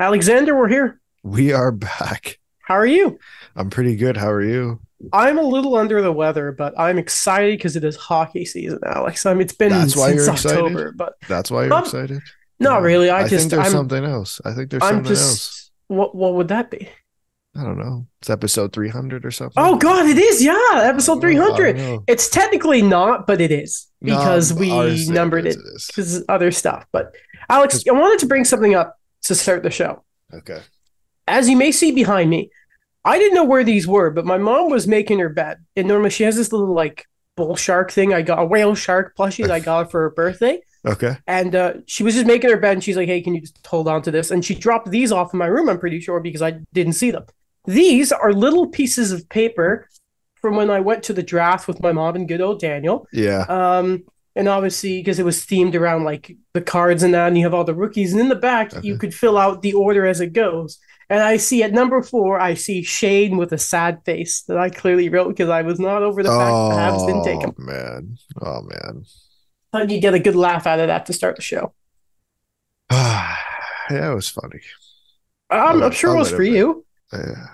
Alexander, we're here. We are back. How are you? I'm pretty good. How are you? I'm a little under the weather, but I'm excited because it is hockey season, Alex. I mean, it's been That's why since you're excited? October, but That's why you're Um, excited? not really. I, I just think there's I'm, something else. I think there's I'm something just else. what what would that be? I don't know. It's episode 300 or something. Oh God, it is. Yeah, episode I don't know. 300. Know. It's technically not, but it is because No, we numbered it because other stuff. But Alex, I wanted to bring something up to start the show. Okay. As you may see behind me, I didn't know where these were, but my mom was making her bed, and normally she has this little like bull shark thing. I got a whale shark plushie that I got for her birthday, Okay. and uh, she was just making her bed, and she's like, "Hey, can you just hold on to this?" And she dropped these off in my room. I'm pretty sure because I didn't see them. These are little pieces of paper from when I went to the draft with my mom and good old Daniel. Yeah. Um, and obviously, because it was themed around like the cards and that, and you have all the rookies, and in the back you could fill out the order as it goes. And I see at number four, I see Shane with a sad face that I clearly wrote because I was not over the fact that the Habs didn't take him. Oh, man. Oh, man. Thought you'd get a good laugh out of that to start the show. yeah, it was funny. I'll- I'm sure it was for you. Yeah.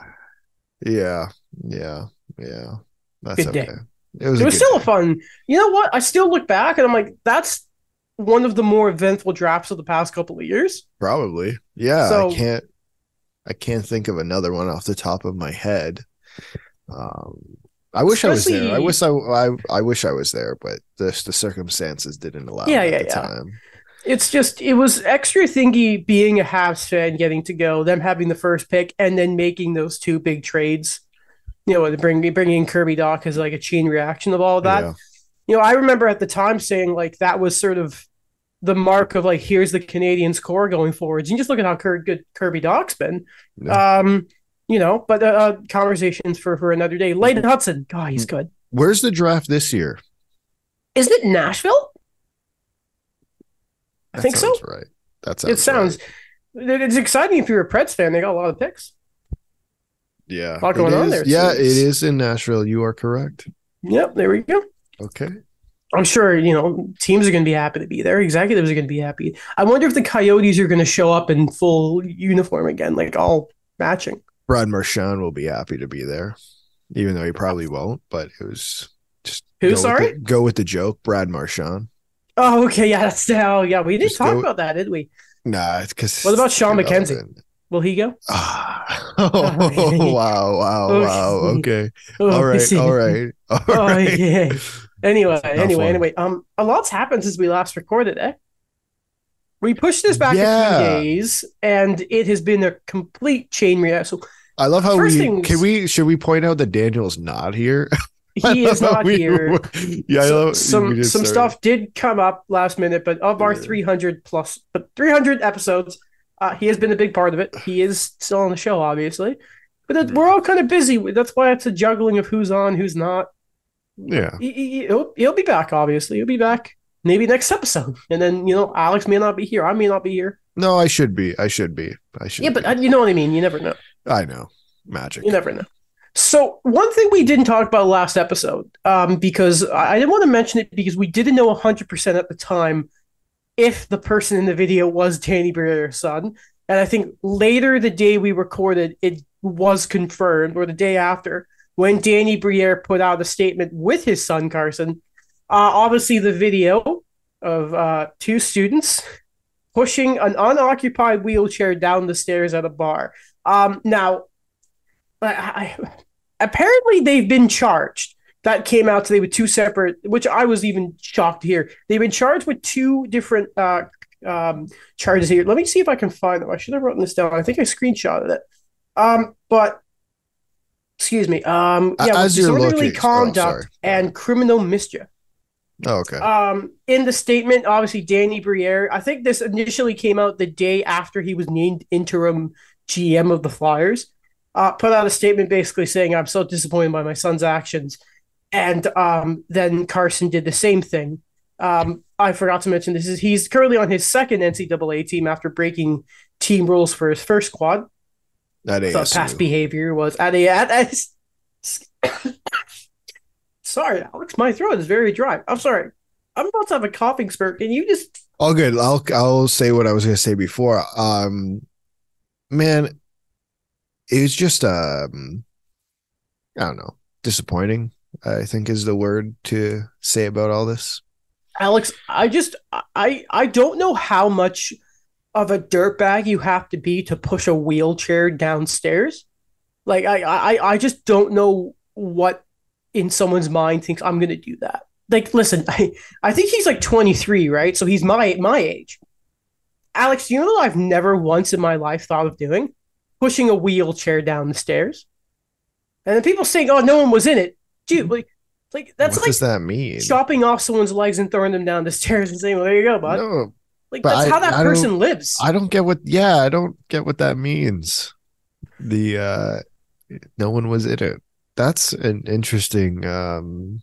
Yeah. Yeah. Yeah. That's Good day. It was, It was still a fun. You know what? I still look back and I'm like, that's one of the more eventful drafts of the past couple of years. Probably. Yeah. So- I can't I can't think of another one off the top of my head. Um I wish I was there. I wish I, I I wish I was there, but the the circumstances didn't allow Yeah, yeah, the yeah. time. It's just it was extra thingy being a Habs fan, getting to go, them having the first pick, and then making those two big trades. You know, bringing bringing Kirby Dach as like a chain reaction of all of that. Yeah. You know, I remember at the time saying like that was sort of the mark of like here's the Canadiens core going forwards. And just look at how Kir- good Kirby Dach's been. Yeah. Um, you know, but uh, uh, conversations for for another day. Layton Hutson, God, he's good. Where's the draft this year? Isn't it Nashville? I That think so. Right. That sounds it sounds. right. It's exciting if you're a Preds fan. They got a lot of picks. Yeah. A lot going It on there, Yeah, so it's- in Nashville. You are correct. Yep, there we go. Okay. I'm sure you know teams are going to be happy to be there. Executives are going to be happy. I wonder if the Coyotes are going to show up in full uniform again, like all matching. Brad Marchand will be happy to be there, even though he probably won't. But it was just Who, go with sorry? the- go with the joke, Brad Marchand. Oh, okay, yeah, that's oh yeah. We didn't Just talk go- about that, did we? Nah, it's because. What about Sean McKenzie? Will he go? Ah. Oh, wow, wow, wow. Okay. Oh, All right. see. All right. Oh, yeah. Anyway, anyway, fun. anyway. Um, a lot's happened since we last recorded, eh? We pushed this back a few days, and it has been a complete chain reaction. I love how First we things- can we should we point out that Daniel's not here? he is not We- here. Yeah, I So- some some started. stuff did come up last minute, but of our Yeah. 300 plus, but 300 episodes, uh, he has been a big part of it. He is still on the show, obviously, but it, we're all kind of busy. That's why it's a juggling of who's on, who's not. Yeah. He, he, he'll, he'll be back, obviously. He'll be back maybe next episode, and then you know Alex may not be here. I may not be here. No, I should be. I should be. I should. Yeah, but be. uh, you know what I mean. You never know. I know magic. You never know. So one thing we didn't talk about last episode, um, because I I didn't want to mention it because we didn't know hundred percent at the time if the person in the video was Danny Briere's son. And I think later the day we recorded, it was confirmed, or the day after, when Danny Briere put out a statement with his son Carson. Uh, obviously, the video of uh, two students pushing an unoccupied wheelchair down the stairs at a bar. Um, now, I, I, apparently they've been charged. That came out today with two separate, which I was even shocked to hear. They've been charged with two different uh, um, charges here. Let me see if I can find them. I should have written this down. I think I screenshotted it. Um, but excuse me. Um, yeah, as disorderly oh, conduct sorry. and criminal mischief. Oh, okay. Um, in the statement, obviously, Danny Briere, I think this initially came out the day after he was named interim GM of the Flyers, uh, put out a statement basically saying, I'm so disappointed by my son's actions. And um, then Carson did the same thing. Um, I forgot to mention this is he's currently on his second NCAA team after breaking team rules for his first squad. That ASU. past behavior was at a at, at sorry, Alex, my throat is very dry. I'm sorry. I'm about to have a coughing spurt. Can you just All good. I'll I'll say what I was going to say before. Um, man, it was just um, I don't know, disappointing. I think is the word to say about all this. Alex, I just I I don't know how much of a dirtbag you have to be to push a wheelchair downstairs. Like I I I just don't know what in someone's mind thinks I'm gonna do that. Like, listen, I I think he's like 23, right? So he's my my age. Alex, you know what I've never once in my life thought of doing? Pushing a wheelchair down the stairs. And then people saying, "Oh, no one was in it." Dude, like, like that's what like does that mean? chopping off someone's legs and throwing them down the stairs and saying, "Well, there you go, bud." No, like that's I- how that I person lives. I don't get what. Yeah, I don't get what that means. The uh, no one was in it. That's an interesting, um,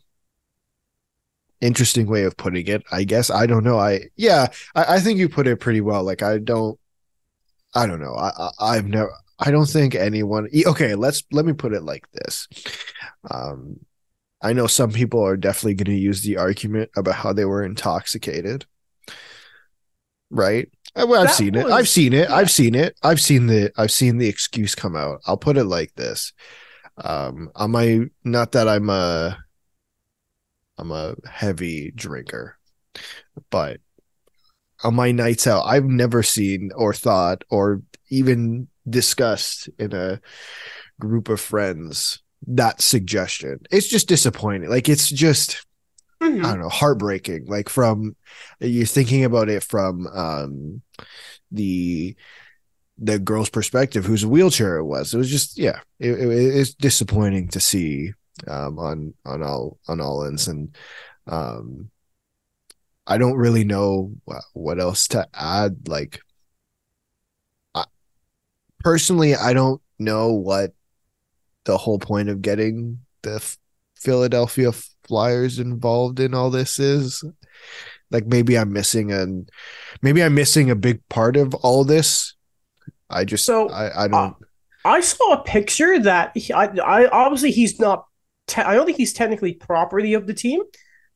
interesting way of putting it. I guess I don't know. I yeah, I, I think you put it pretty well. Like I don't, I don't know. I, I I've never. I don't think anyone. Okay, let's let me put it like this. Um, I know some people are definitely going to use the argument about how they were intoxicated. Right? Uh, Well, I've That seen it. I've seen it. yeah. I've seen it. I've seen the I've seen the excuse come out. I'll put it like this. Um am my not that I'm a I'm a heavy drinker, but on my nights out, I've never seen or thought or even discussed in a group of friends that suggestion. It's just disappointing. Like it's just Mhm. I don't know, heartbreaking. Like from you're thinking about it from um the the girl's perspective, whose wheelchair it was. It was just yeah, it, it, it's disappointing to see um on on all on all ends, and um I don't really know what else to add. Like I, personally, I don't know what the whole point of getting the Philadelphia Flyers involved in all this is. Like maybe I'm missing an maybe I'm missing a big part of all this. I just So, I, I don't uh, I saw a picture that he, I, I obviously he's not. Te- I don't think he's technically property of the team,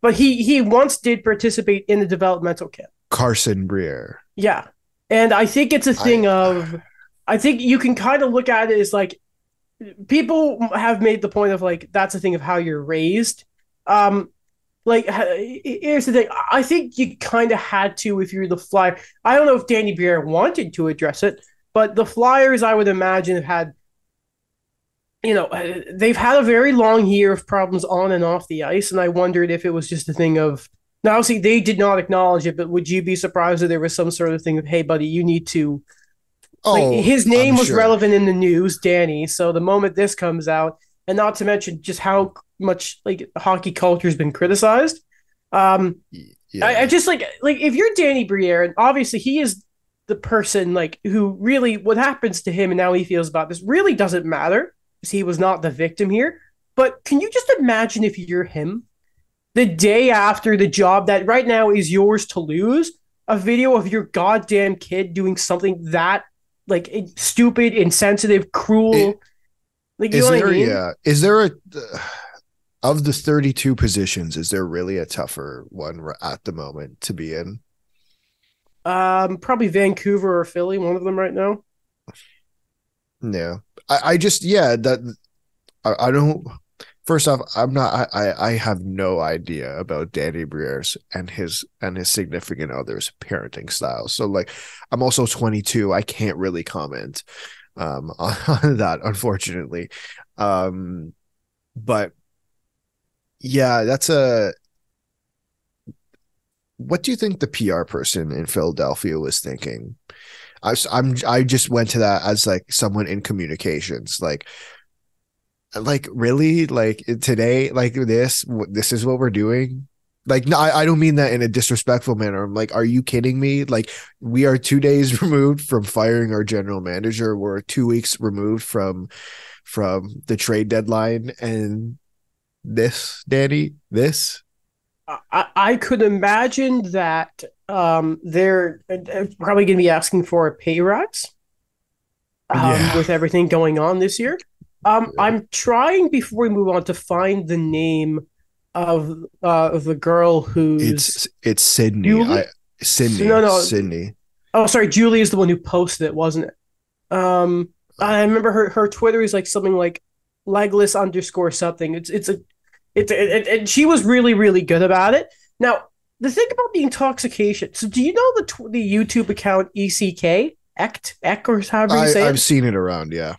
but he he once did participate in the developmental camp. Carson Briere. Yeah, and I think it's a thing I- of. I think you can kind of look at it as like people have made the point of like that's a thing of how you're raised. Um, like here's the thing. I think you kind of had to if you're the Flyer. I don't know if Danny Briere wanted to address it, but the Flyers, I would imagine, have had. You know, uh, they've had a very long year of problems on and off the ice, and I wondered if it was just a thing of. Now, obviously, they did not acknowledge it, but would you be surprised if there was some sort of thing of, "Hey, buddy, you need to like Oh, his name I'm was sure. relevant in the news, Danny. So the moment this comes out, and not to mention just how much like hockey culture has been criticized. Um, Yeah. I, I just like like if you're Danny Briere, and obviously he is the person like who really what happens to him and how he feels about this really doesn't matter because he was not the victim here. But can you just imagine if you're him, the day after the job that right now is yours to lose, a video of your goddamn kid doing something that like stupid, insensitive, cruel. It- like you is know there I mean? yeah is there a of the 32 positions is there really a tougher one at the moment to be in Um, probably Vancouver or Philly, one of them right now. yeah i, I just yeah that I, I don't first off i'm not I, I have no idea about danny briere's and his and his significant other's parenting style. so like i'm also 22 i can't really comment um on, on that unfortunately. Um but yeah that's a what do you think the pr person in philadelphia was thinking? I, I'm I just went to that as like someone in communications like like really? Like today like this this is what we're doing? Like no I, I don't mean that in a disrespectful manner. I'm like are you kidding me? Like we are two days removed from firing our general manager. We're two weeks removed from from the trade deadline. And this danny this? I, I could imagine that um, they're uh, probably going to be asking for a pay rise um, Yeah. with everything going on this year. Um, Yeah. I'm trying before we move on to find the name of uh, of the girl who's. it's it's sydney Julie? I, sydney No, no. sydney oh, sorry, Julie is the one who posted it, wasn't it? Um, I remember her her Twitter is like something like legless underscore something. It's it's a it's it, and she was really really good about it. Now the thing about the intoxication. So do you know the the YouTube account ECK Ect Eck or however you I, say I've it? seen it around. Yeah.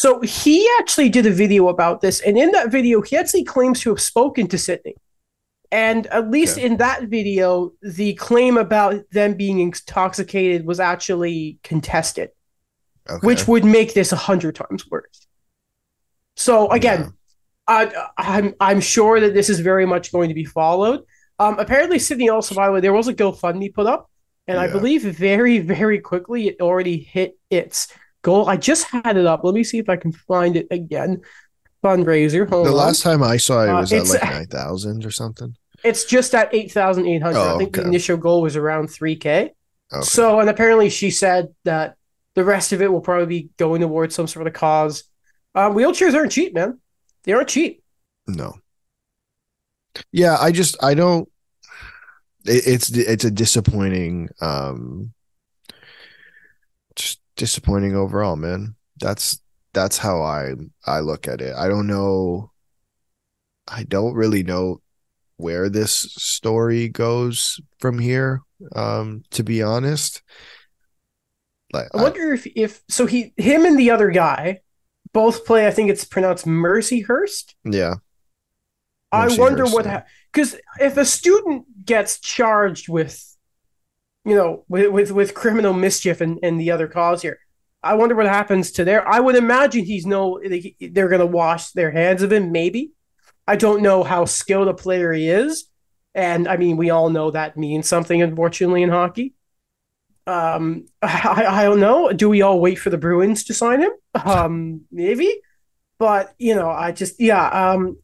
So he actually did a video about this, and in that video, he actually claims to have spoken to Sydney. And at least Okay. in that video, the claim about them being intoxicated was actually contested, Okay. which would make this a hundred times worse. So again, I, I'm I'm sure that this is very much going to be followed. Um, apparently, Sydney also, by the way, there was a GoFundMe put up, and I believe very very quickly it already hit its goal. I just had it up. Let me see if I can find it again. Fundraiser. Hold the on. last time I saw it Uh, was at like nine thousand or something. It's just at eight thousand eight hundred. I Oh, think the initial goal was around three k. Okay. So, and apparently she said that the rest of it will probably be going towards some sort of cause. Um, wheelchairs aren't cheap, man. They aren't cheap. No. Yeah, I just I don't. It, it's it's a disappointing, um, disappointing overall, man. That's that's how I I look at it. I don't know. I don't really know where this story goes from here. Um, to be honest, like I wonder if if so he him and the other guy both play. I think it's pronounced Mercyhurst. yeah, I wonder what yeah. because if a student gets charged with, you know, with with, with criminal mischief and, and the other cause here, I wonder what happens to there. I would imagine he's no. they- They're gonna wash their hands of him. Maybe. I don't know how skilled a player he is, and I mean we all know that means something. Unfortunately, in hockey. Um, I, I don't know. Do we all wait for the Bruins to sign him? Um, maybe. But you know, I just yeah. Um,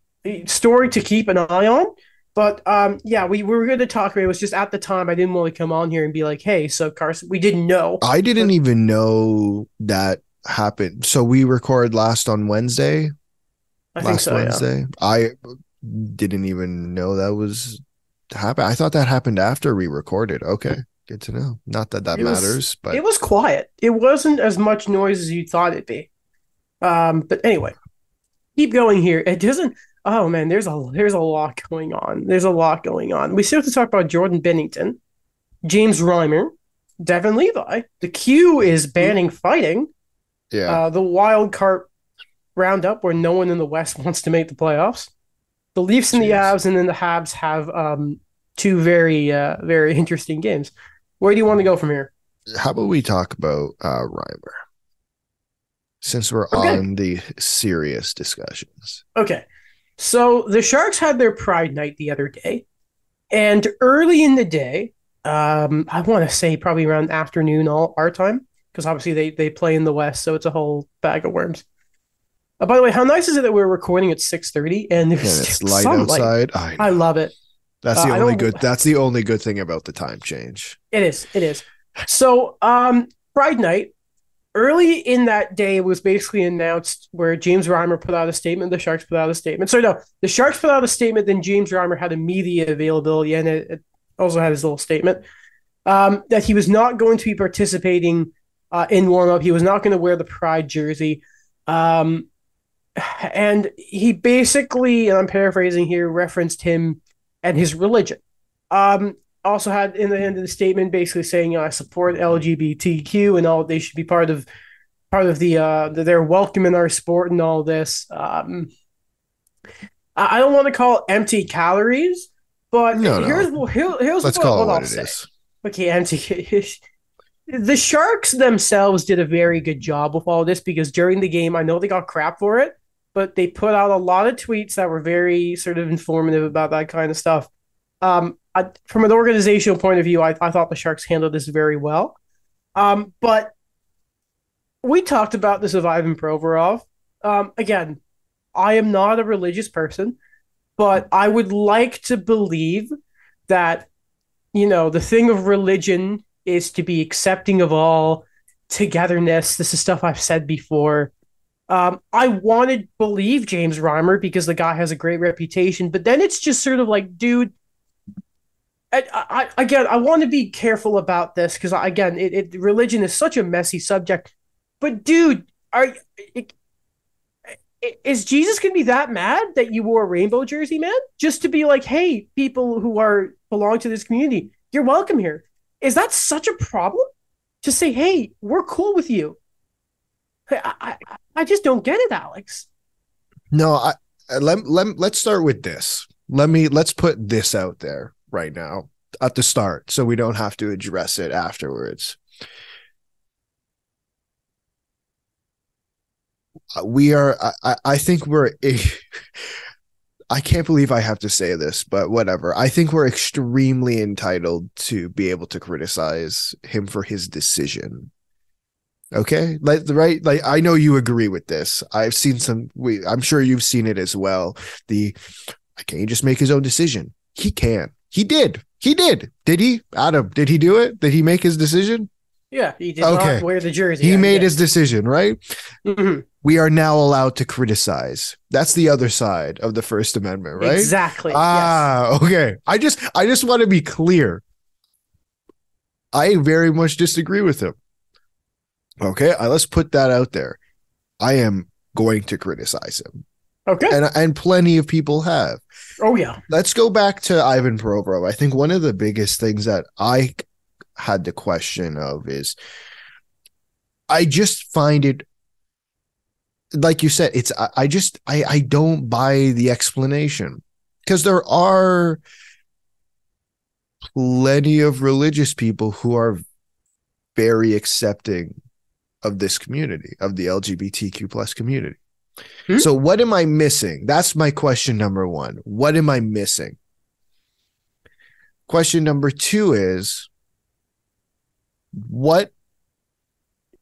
story to keep an eye on. But um, yeah, we, we were going to talk it. Was just at the time I didn't want to come on here and be like, hey, so Carson, we didn't know. I didn't even know that happened. So we record last on Wednesday. I think last so. Yeah. Wednesday. I didn't even know that was happened. I thought that happened after we recorded. Okay, good to know. Not that that It was- matters, but It was quiet. It wasn't as much noise as you thought it'd be. Um, but anyway, keep going here. It doesn't. Oh man, there's a there's a lot going on. There's a lot going on. We still have to talk about Jordan Bennington, James Reimer, Devin Levi. The Q is banning fighting. yeah, Uh, the wild card roundup where no one in the West wants to make the playoffs. The Leafs and the Jeez. Avs and then the Habs have um, two very uh, very interesting games. Where do you want to go from here? how about we talk about uh Reimer? Since we're Okay. on the serious discussions. Okay. So the Sharks had their Pride night the other day. And early in the day, um, I want to say probably around afternoon all our time, because obviously they, they play in the West, so it's a whole bag of worms. Uh, by the way, how nice is it that we're recording at 6.30 and And there's it's light sunlight? outside. I, I love it. that's uh, the I only good that's the only good thing about the time change. It is. It is. So, um, Pride night, early in that day, it was basically announced where James Reimer put out a statement, the Sharks put out a statement. So, no, the Sharks put out a statement, then James Reimer had a media availability, and it, it also had his little statement um, that he was not going to be participating uh, in warm up. He was not going to wear the Pride jersey. Um, and he basically, and I'm paraphrasing here, referenced him and his religion. Um, also had in the end of the statement basically saying, you know, I support LGBTQ and all they should be part of part of the uh the, they're welcome in our sport and all this. Um I don't want to call it empty calories, but No, no. here's here, here's Let's what, call what what I'll it say. is. Okay, empty. the Sharks themselves did a very good job with all this because during the game, I know they got crap for it, but they put out a lot of tweets that were very sort of informative about that kind of stuff. Um, I, from an organizational point of view, I, I thought the Sharks handled this very well. Um, but we talked about this with Ivan Provorov. Um, again, I am not a religious person, but I would like to believe that you know, the thing of religion is to be accepting of all togetherness. This is stuff I've said before. Um, I wanted to believe James Reimer because the guy has a great reputation, but then it's just sort of like, dude. I, I, again, I want to be careful about this because again, it, it religion is such a messy subject. but dude, are is Jesus gonna be that mad that you wore a rainbow jersey, man? Just to be like, hey, people who are belong to this community, you're welcome here. Is that such a problem? To say, hey, we're cool with you. I, I, I just don't get it, Alex. No, I uh, let, let let's start with this. Let me let's put this out there right now at the start so we don't have to address it afterwards. Uh, we are I, I think we're I can't believe I have to say this, but whatever. I think we're extremely entitled to be able to criticize him for his decision. Okay, like right, like I know you agree with this. I've seen some. We, I'm sure you've seen it as well. The, can't he just make his own decision? He can. He did. He did. Did he, Adam? Did he do it? Did he make his decision? Yeah, he did okay. not wear the jersey. He made his decision, right? Mm-hmm. We are now allowed to criticize. That's the other side of the First Amendment, right? Exactly. Ah, yes. okay. I just I just want to be clear. I very much disagree with him. Okay, let's put that out there. I am going to criticize him. Okay. And and plenty of people have. Oh yeah. Let's go back to Ivan Provorov. I think one of the biggest things that I had the question of is I just find it like you said, it's I, I just I I don't buy the explanation. Because there are plenty of religious people who are very accepting of this community, of the LGBTQ plus community. Hmm? So what am I missing? That's my question number one. What am I missing? Question number two is what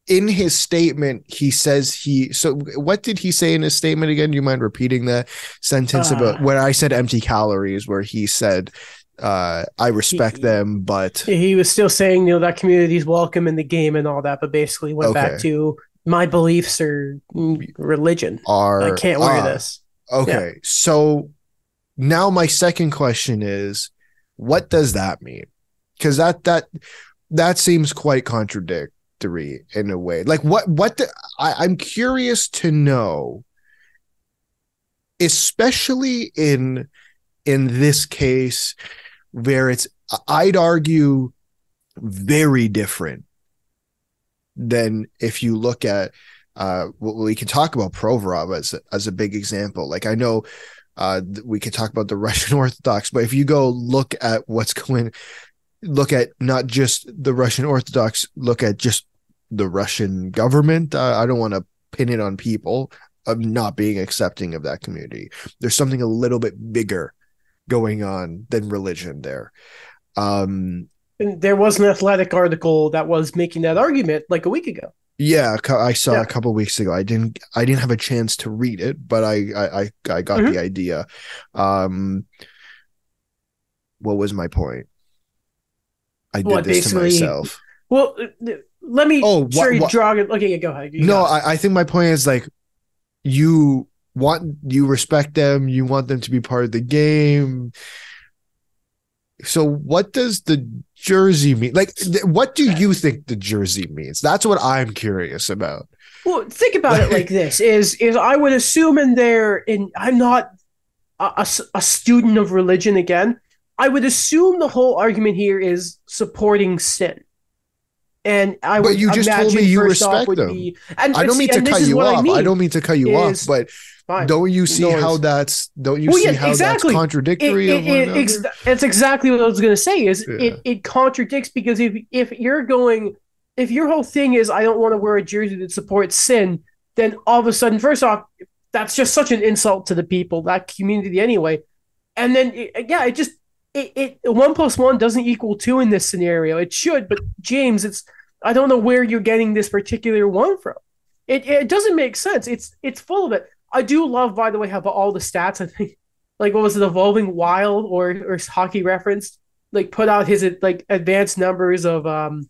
in his statement he says he so what did he say in his statement again do you mind repeating the sentence uh, about where i said empty calories where he said uh, I respect he, them, but he was still saying, you know, that community is welcome in the game and all that, but basically went okay. back to my beliefs or religion. Are I can't wear uh, this. Okay, yeah. so now my second question is, what does that mean? Because that that that seems quite contradictory in a way. Like what what the, I, I'm curious to know, especially in in this case where it's I'd argue very different than if you look at uh we can talk about Provorov as as a big example. Like I know uh we can talk about the Russian Orthodox, but if you go look at what's going look at not just the Russian Orthodox, look at just the Russian government. Uh, I don't want to pin it on people of not being accepting of that community. There's something a little bit bigger going on than religion there. Um, and there was an athletic article that was making that argument like a week ago. Yeah, I saw yeah. a couple weeks ago. I didn't I didn't have a chance to read it, but I I I got mm-hmm. the idea. Um what was my point? I did this to myself. Well, let me oh, sorry, you draw it. Okay, go ahead. You no, I, I think my point is like you want you respect them you want them to be part of the game so what does the jersey mean? Like th- what do you think the jersey means? That's what i'm curious about. Well think about it like this is is i would assume in there in i'm not a, a, a student of religion again. I would assume the whole argument here is supporting sin and I would but you just told me you respect them. Be, and I don't mean to cut you off. I, mean I, don't mean to cut you off, but Fine. Don't you see how that's don't you well, see yeah, how exactly. that's contradictory? It, it, it, ex- that's exactly what I was going to say. Is yeah. it it contradicts because if if you're going if your whole thing is I don't want to wear a jersey that supports sin, then all of a sudden, first off, that's just such an insult to the people that community anyway. And then yeah, it just it, it one plus one doesn't equal two in this scenario. It should, but James, it's I don't know where you're getting this particular one from. It it doesn't make sense. It's it's full of it. I do love, by the way, how about all the stats. I think, like, what was it, Evolving Wild or or hockey reference, like put out his like advanced numbers of um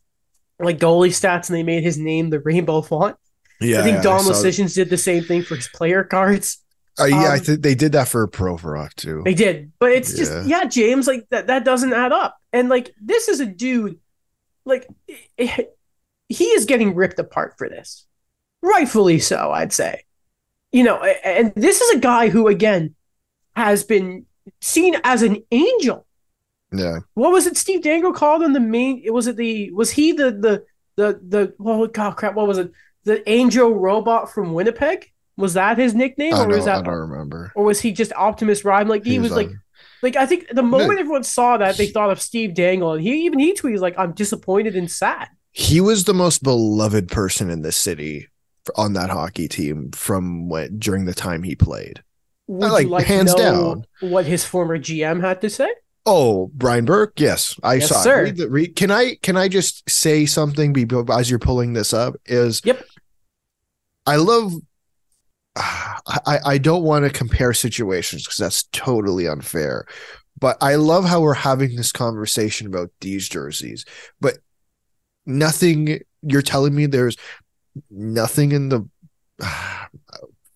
like goalie stats, and they made his name the rainbow font. Yeah, I think yeah, Dom Decisions did the same thing for his player cards. Uh, yeah, um, I think they did that for Provorov too. They did, but it's yeah. just yeah, James, like that that doesn't add up. And like this is a dude, like it, it, he is getting ripped apart for this. rightfully so, I'd say. You know, and this is a guy who, again, has been seen as an angel. Yeah. What was it? Steve Dangle called him the main. Was it the? Was he the the the the? Oh God, crap! What was it? The angel robot from Winnipeg. Was that his nickname, or was that? I don't remember. Or was he just Optimus Prime? Like he, He was, was like, on- like I think the moment everyone saw that, they thought of Steve Dangle, and he even he tweeted like, "I'm disappointed and sad." He was the most beloved person in the city on that hockey team from when during the time he played. Would like, like hands down. what his former GM had to say? Oh, Brian Burke. Yes, I Yes, saw. sir. Read the, read, can I can I just say something be- as you're pulling this up? Is Yep. I love. I I don't want to compare situations because that's totally unfair, but I love how we're having this conversation about these jerseys, but nothing. You're telling me there's nothing in the.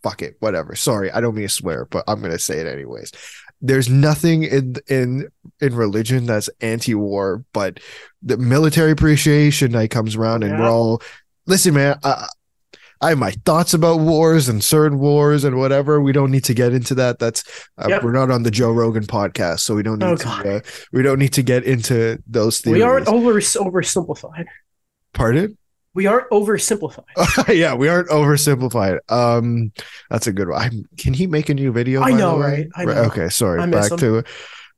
fuck it, whatever. Sorry, I don't mean to swear, but I'm gonna say it anyways. There's nothing in in in religion that's anti-war, but the military appreciation night comes around, and we're all listen, man. I, I have my thoughts about wars and certain wars and whatever. We don't need to get into that. That's uh, Yep. we're not on the Joe Rogan podcast, so we don't need Oh, to. Uh, we don't need to get into those theories. We aren't over oversimplified. Pardon? We aren't oversimplified. yeah, we aren't oversimplified. Um, that's a good one. I'm, can he make a new video? I know, right? I know. Okay, sorry. Back him. to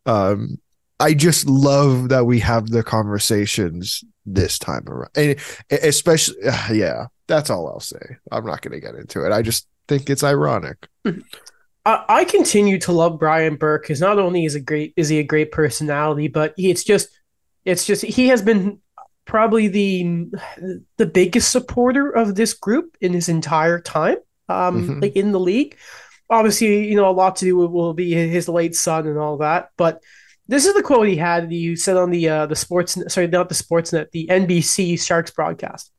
um, I just love that we have the conversations this time around, and especially, uh, yeah, that's all I'll say. I'm not going to get into it. I just think it's ironic. I, I continue to love Brian Burke because not only is a great is he a great personality, but he, it's just it's just he has been probably the the biggest supporter of this group in his entire time, um, Mhm. like in the league. Obviously, you know a lot to do with will be his late son and all that, but this is the quote he had. that You said on the uh, the sports sorry not the Sportsnet the NBC Sharks broadcast.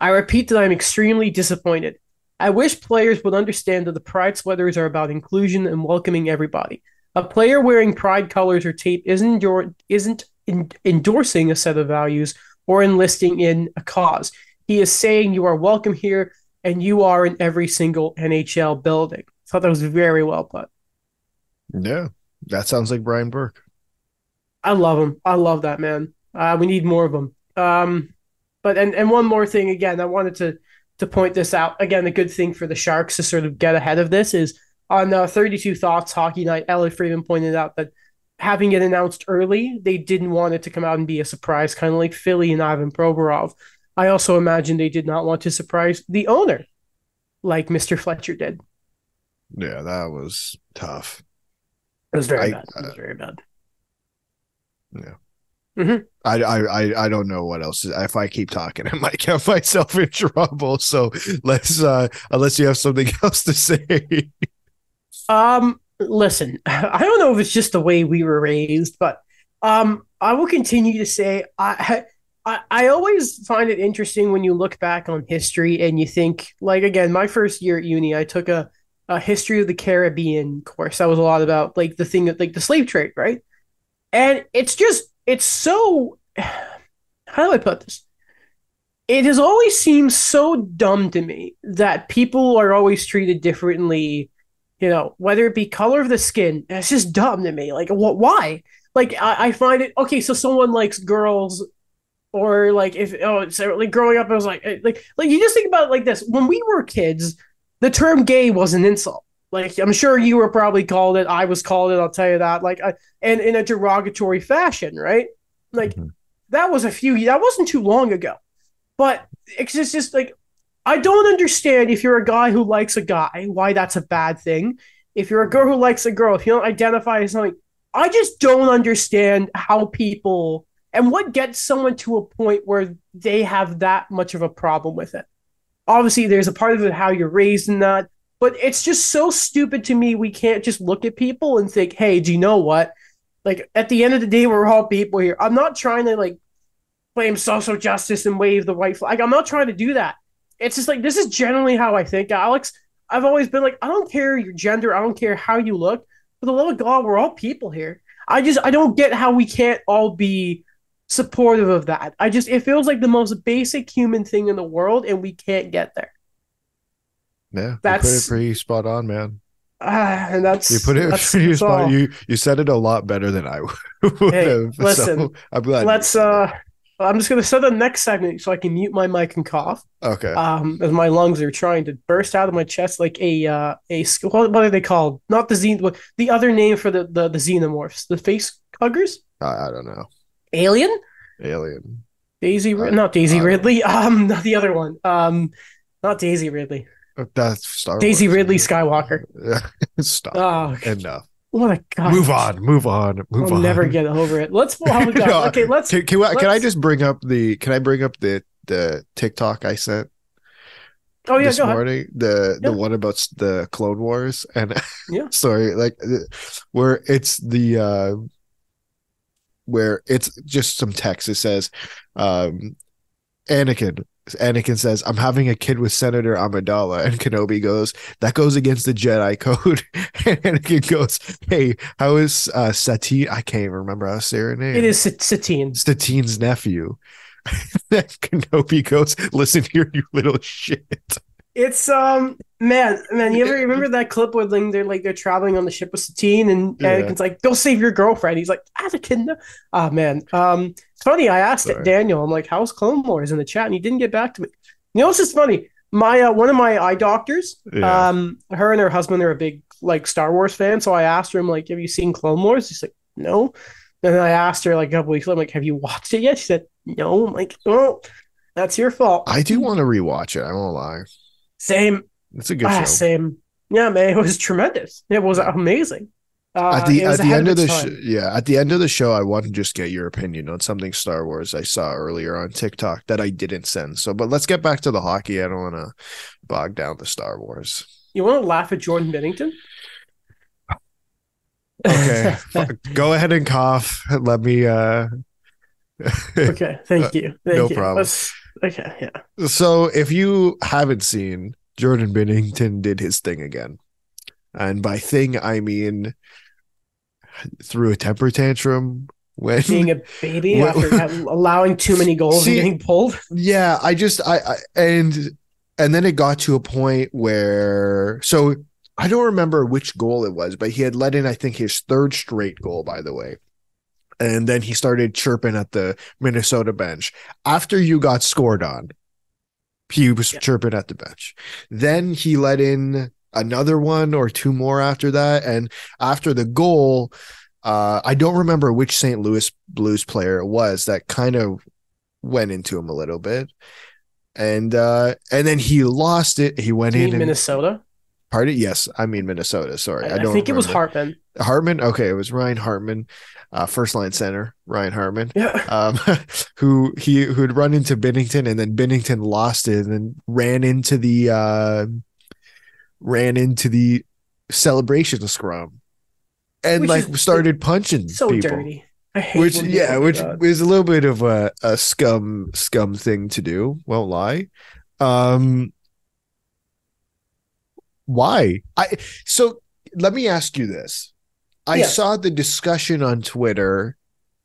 I repeat that I'm extremely disappointed. I wish players would understand that the Pride sweaters are about inclusion and welcoming everybody. A player wearing Pride colors or tape isn't isn't in- endorsing a set of values or enlisting in a cause. He is saying you are welcome here and you are in every single NHL building. I thought that was very well put. Yeah, that sounds like Brian Burke. I love him. I love that man. Uh, we need more of them. Um, but and and one more thing again, I wanted to to point this out again. A good thing for the Sharks to sort of get ahead of this is on uh, 32 Thoughts Hockey Night. Elliotte Friedman pointed out that having it announced early, they didn't want it to come out and be a surprise, kind of like Philly and Ivan Provorov. I also imagine they did not want to surprise the owner, like Mr. Fletcher did. Yeah, that was tough. It was very I- bad. It was very bad. Yeah. I I I I don't know what else. If I keep talking, I might get myself in trouble. So let's uh unless you have something else to say. Um, listen, I don't know if it's just the way we were raised, but um, I will continue to say I, I I always find it interesting when you look back on history and you think like again, my first year at uni, I took a a history of the Caribbean course. That was a lot about like the thing that like the slave trade, right? And it's just it's so how do I put this? It has always seemed so dumb to me that people are always treated differently you know, whether it be color of the skin, it's just dumb to me. Like, what? Why? Like, I, I find it okay. So someone likes girls, or like if oh, so like growing up, I was like, eh, like, like you just think about it like this. When we were kids, the term "gay" was an insult. Like, I'm sure you were probably called it. I was called it. I'll tell you that. Like, I, and in a derogatory fashion, right? Like, Mhm. that was a few. That wasn't too long ago, but it's just, just like I don't understand if you're a guy who likes a guy, why that's a bad thing. If you're a girl who likes a girl, if you don't identify as something, I just don't understand how people and what gets someone to a point where they have that much of a problem with it. Obviously, there's a part of it how you're raised in that, but it's just so stupid to me. We can't just look at people and think, hey, do you know what? Like at the end of the day, we're all people here. I'm not trying to like blame social justice and wave the white flag. I'm not trying to do that it's just like this is generally how I think, Alex. I've always been like, I don't care your gender, I don't care how you look. For the love of God, we're all people here. I just I don't get how we can't all be supportive of that. I just it feels like the most basic human thing in the world, and we can't get there. Yeah, you put it That's- pretty spot on, man. Ah, and that's You put it that's, pretty that's spot. all. You you said it a lot better than I would Hey, have. listen, so I'm glad. Let's uh I'm just gonna set the next segment so I can mute my mic and cough. okay. Um, as my lungs are trying to burst out of my chest like a uh a what, what are they called? Not the xen what- the other name for the the, the xenomorphs, the face huggers, I, I don't know. Alien, Alien. Daisy, I- not Daisy don't- Ridley, um, not the other one, um, not Daisy Ridley, That's Star Daisy Wars. Ridley Skywalker. Stop. Oh, Enough. what a god! Move on. Move on. Move I'll on. never get over it. Let's oh. No, okay, let's Can, can, I, can I just bring up the? Can I bring up the the TikTok I sent oh yeah, this go ahead. morning? The the Yeah. one about the Clone Wars and Yeah. sorry, like uh, where it's the uh where it's just some text. It says, um, Anakin. Anakin says, "I'm having a kid with Senator Amidala," and Kenobi goes, "That goes against the Jedi code." and Anakin goes, "Hey, how is uh, Satine? I can't even remember how to say her name. It is Sat- Satine. Satine's nephew." then Kenobi goes, "Listen here, you little shit." It's um man, man. You ever remember that clip where like, they're like they're traveling on the ship with Satine and Yeah. Anakin's like, "Go save your girlfriend." He's like, "Anakin." no." Ah man. Um, it's funny. I asked Sorry. Daniel. I'm like, "How's Clone Wars?" in the chat, and he didn't get back to me. You know, it's just funny. My uh, one of my eye doctors, Yeah. um, her and her husband are a big like Star Wars fan. So I asked her, I'm like, "Have you seen Clone Wars?" She's like, "No." And then I asked her like a couple weeks later, I'm like, "Have you watched it yet?" She said, "No." I'm like, "Oh, that's your fault." I do want to rewatch it. I won't lie. Same. It's a good Ah, show. same. Yeah, man, it was tremendous. It was amazing. Uh, at the at the end of the sh- yeah at the end of the show i want to just get your opinion on something star wars i saw earlier on tiktok that i didn't send so but let's get back to the hockey i don't want to bog down the star wars You want to laugh at Jordan Bennington? okay go ahead and cough let me uh okay, thank you. Thank no you. problem. Let's- okay, yeah. so if you haven't seen jordan bennington did his thing again and by thing i mean threw a temper tantrum when Being a baby What- after allowing too many goals See- and getting pulled. yeah i just I, I and and then it got to a point where so i don't remember which goal it was but he had let in i think his third straight goal by the way and then he started chirping at the minnesota bench after you got scored on he was Yeah. chirping at the bench then he let in another one or two more after that and after the goal uh i don't remember which st louis blues player it was that kind of went into him a little bit and uh and then he lost it he went in mean and Minnesota? pardon yes i mean minnesota sorry I, i, I don't think it was. Hartman. hartman okay it was ryan hartman uh first line center ryan hartman Yeah. um who he who had run into bennington and then bennington lost it and then ran into the uh ran into the celebration scrum and Which like is- started punching So people. dirty. I hate which yeah which is a little bit of a, a scum scum thing to do won't lie. Um why? I so let me ask you this i Yeah. saw the discussion on twitter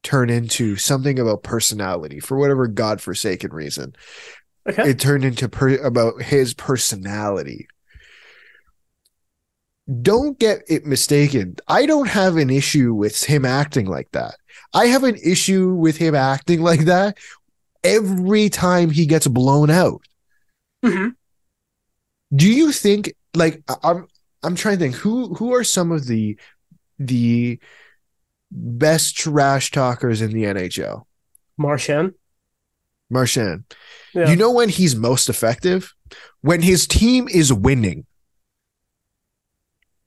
turn into something about personality for whatever godforsaken reason Okay. it turned into per- about his personality don't get it mistaken i don't have an issue with him acting like that i have an issue with him acting like that every time he gets blown out Mhm. do you think like i'm i'm trying to think who who are some of the the best trash talkers in the nhl Marchand. marchand Yeah. you know when he's most effective when his team is winning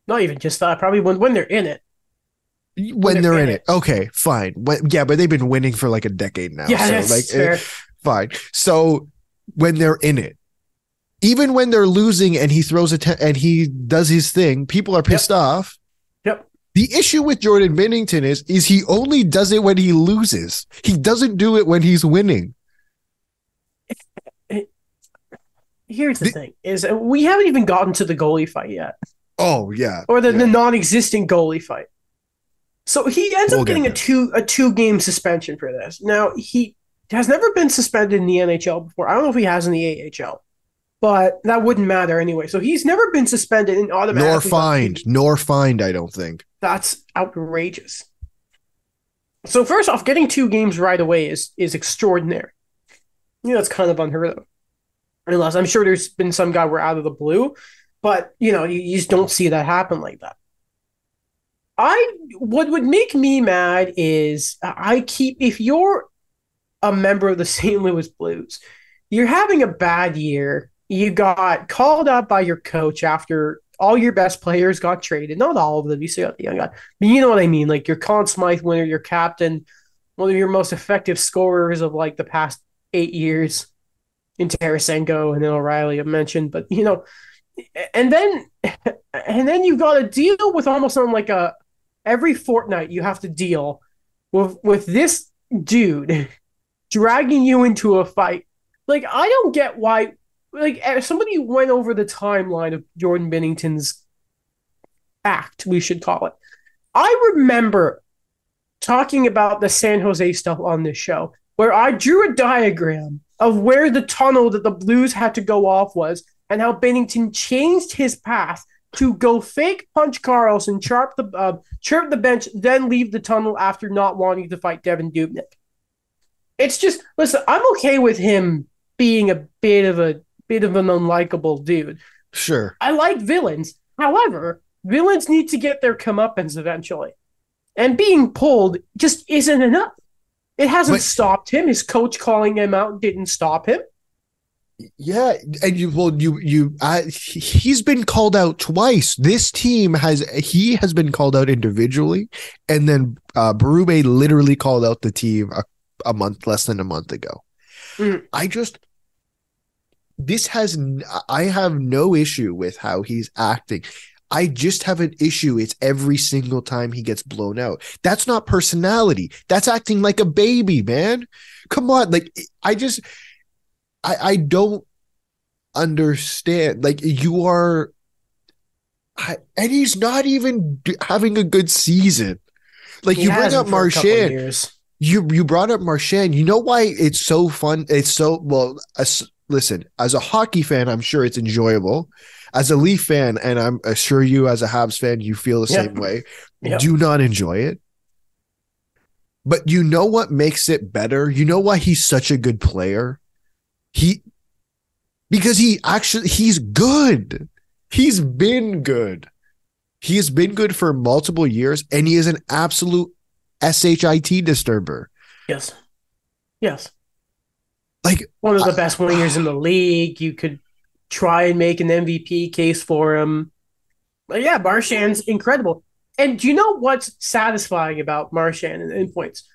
Not even just that. Probably when, when they're in it. when they're in it. Okay, fine. When, yeah, but they've been winning for like a decade now. Yeah, so that's like fair. eh, fine. So when they're in it, even when they're losing and he throws a te- and he does his thing, people are pissed off. Yep. The issue with Jordan Bennington is is he only does it when he loses. He doesn't do it when he's winning. Here's the The- thing: is we haven't even gotten to the goalie fight yet. Oh yeah. or the, Yeah. the non-existent goalie fight. So he ends We'll up get getting a two a two game suspension for this. Now he has never been suspended in the NHL before. I don't know if he has in the AHL. but that wouldn't matter anyway. So he's never been suspended and automatically nor fined, nor fined. I don't think that's outrageous. So first off, getting two games right away is is extraordinary. You know, that's kind of unheard of. Unless I'm sure there's been some guy where out of the blue, but you know, you, you just don't see that happen like that. I what would make me mad is I keep if you're a member of the St. Louis Blues, you're having a bad year. You got called up by your coach after all your best players got traded. Not all of them. You see, the young guy, but you know what I mean. Like your Conn Smythe winner, your captain, one of your most effective scorers of like the past eight years, in Tarasenko and then O'Reilly I mentioned. But you know, and then and then you got to deal with almost on like a every fortnight you have to deal with with this dude dragging you into a fight. Like I don't get why like somebody went over the timeline of Jordan Binnington's act, we should call it. I remember talking about the San Jose stuff on this show where I drew a diagram of where the tunnel that the Blues had to go off was and how Binnington changed his path to go fake punch Karlsson, chirp the uh, chirp the bench, then leave the tunnel after not wanting to fight Devan Dubnyk. It's just listen. I'm okay with him being a bit of a bit of an unlikable dude. Sure, I like villains. However, villains need to get their comeuppance eventually, and being pulled just isn't enough. It hasn't but, stopped him. His coach calling him out didn't stop him. Yeah, and you well, you you uh, he's been called out twice. This team has he has been called out individually, and then uh Berube literally called out the team a, a month less than a month ago. Mm. I just this has I have no issue with how he's acting. I just have an issue. It's every single time he gets blown out. That's not personality. That's acting like a baby, man. Come on. Like, I just, I, I don't understand. Like you are, I, and he's not even having a good season. Like he you bring up Marchand. You you brought up Marchand. You know why it's so fun? It's so well. Listen, as a hockey fan, I'm sure it's enjoyable. As a Leaf fan, and I'm sure you, as a Habs fan, you feel the same way. Do not enjoy it. But you know what makes it better? You know why he's such a good player? He because he actually he's good. He's been good. He has been good for multiple years and he is an absolute SHIT disturber. Yes. Yes. Like one of the I, best wingers in the league. You could try and make an MVP case for him. But yeah, Marchand's incredible. And do you know what's satisfying about Marchand and, and points?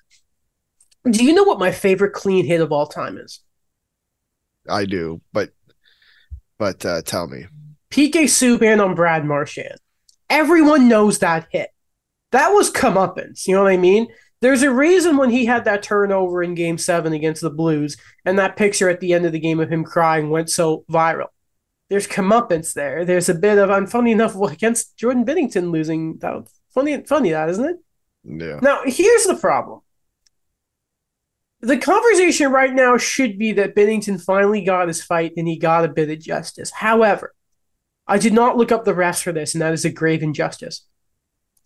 Do you know what my favorite clean hit of all time is? I do, but but uh, tell me. PK Subban on Brad Marchand. Everyone knows that hit. That was comeuppance. You know what I mean? There's a reason when he had that turnover in game seven against the Blues, and that picture at the end of the game of him crying went so viral. There's comeuppance there. There's a bit of, I'm funny enough, against Jordan Binnington losing. That funny, funny that, isn't it? Yeah. Now, here's the problem the conversation right now should be that Binnington finally got his fight and he got a bit of justice. However, I did not look up the refs for this, and that is a grave injustice.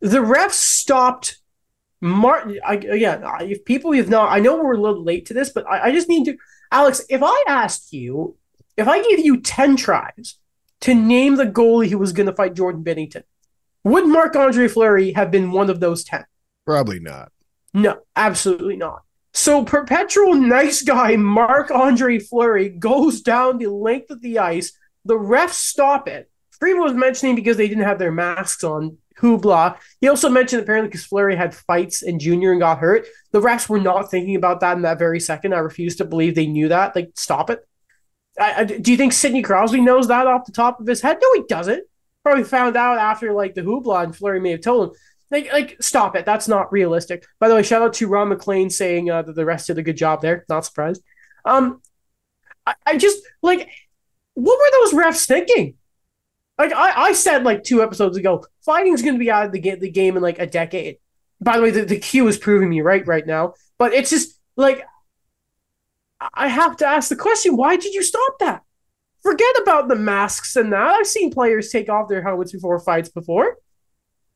The refs stopped Martin. Again, if people have not, I know we're a little late to this, but I, I just need to, Alex. If I asked you, if I gave you ten tries to name the goalie who was going to fight Jordan Binnington, would Marc Andre Fleury have been one of those ten? Probably not. No, absolutely not. So perpetual nice guy Marc Andre Fleury goes down the length of the ice. The refs stop it. Friedman was mentioning because they didn't have their masks on. Hoopla. He also mentioned apparently because Fleury had fights in junior and got hurt. The refs were not thinking about that in that very second. I refuse to believe they knew that. Like, stop it. I, I, do you think Sidney Crosby knows that off the top of his head? No, he doesn't. Probably found out after like the hoopla, and Fleury may have told him. Like, like, stop it. That's not realistic. By the way, shout out to Ron MacLean saying uh, that the rest did a good job there. Not surprised. Um, I, I just like, what were those refs thinking? Like, I, I said like two episodes ago, fighting's going to be out of the, ga- the game in like a decade. By the way, the, the Q is proving me right right now. But it's just like, I have to ask the question: Why did you stop that? Forget about the masks and that. I've seen players take off their helmets before fights before.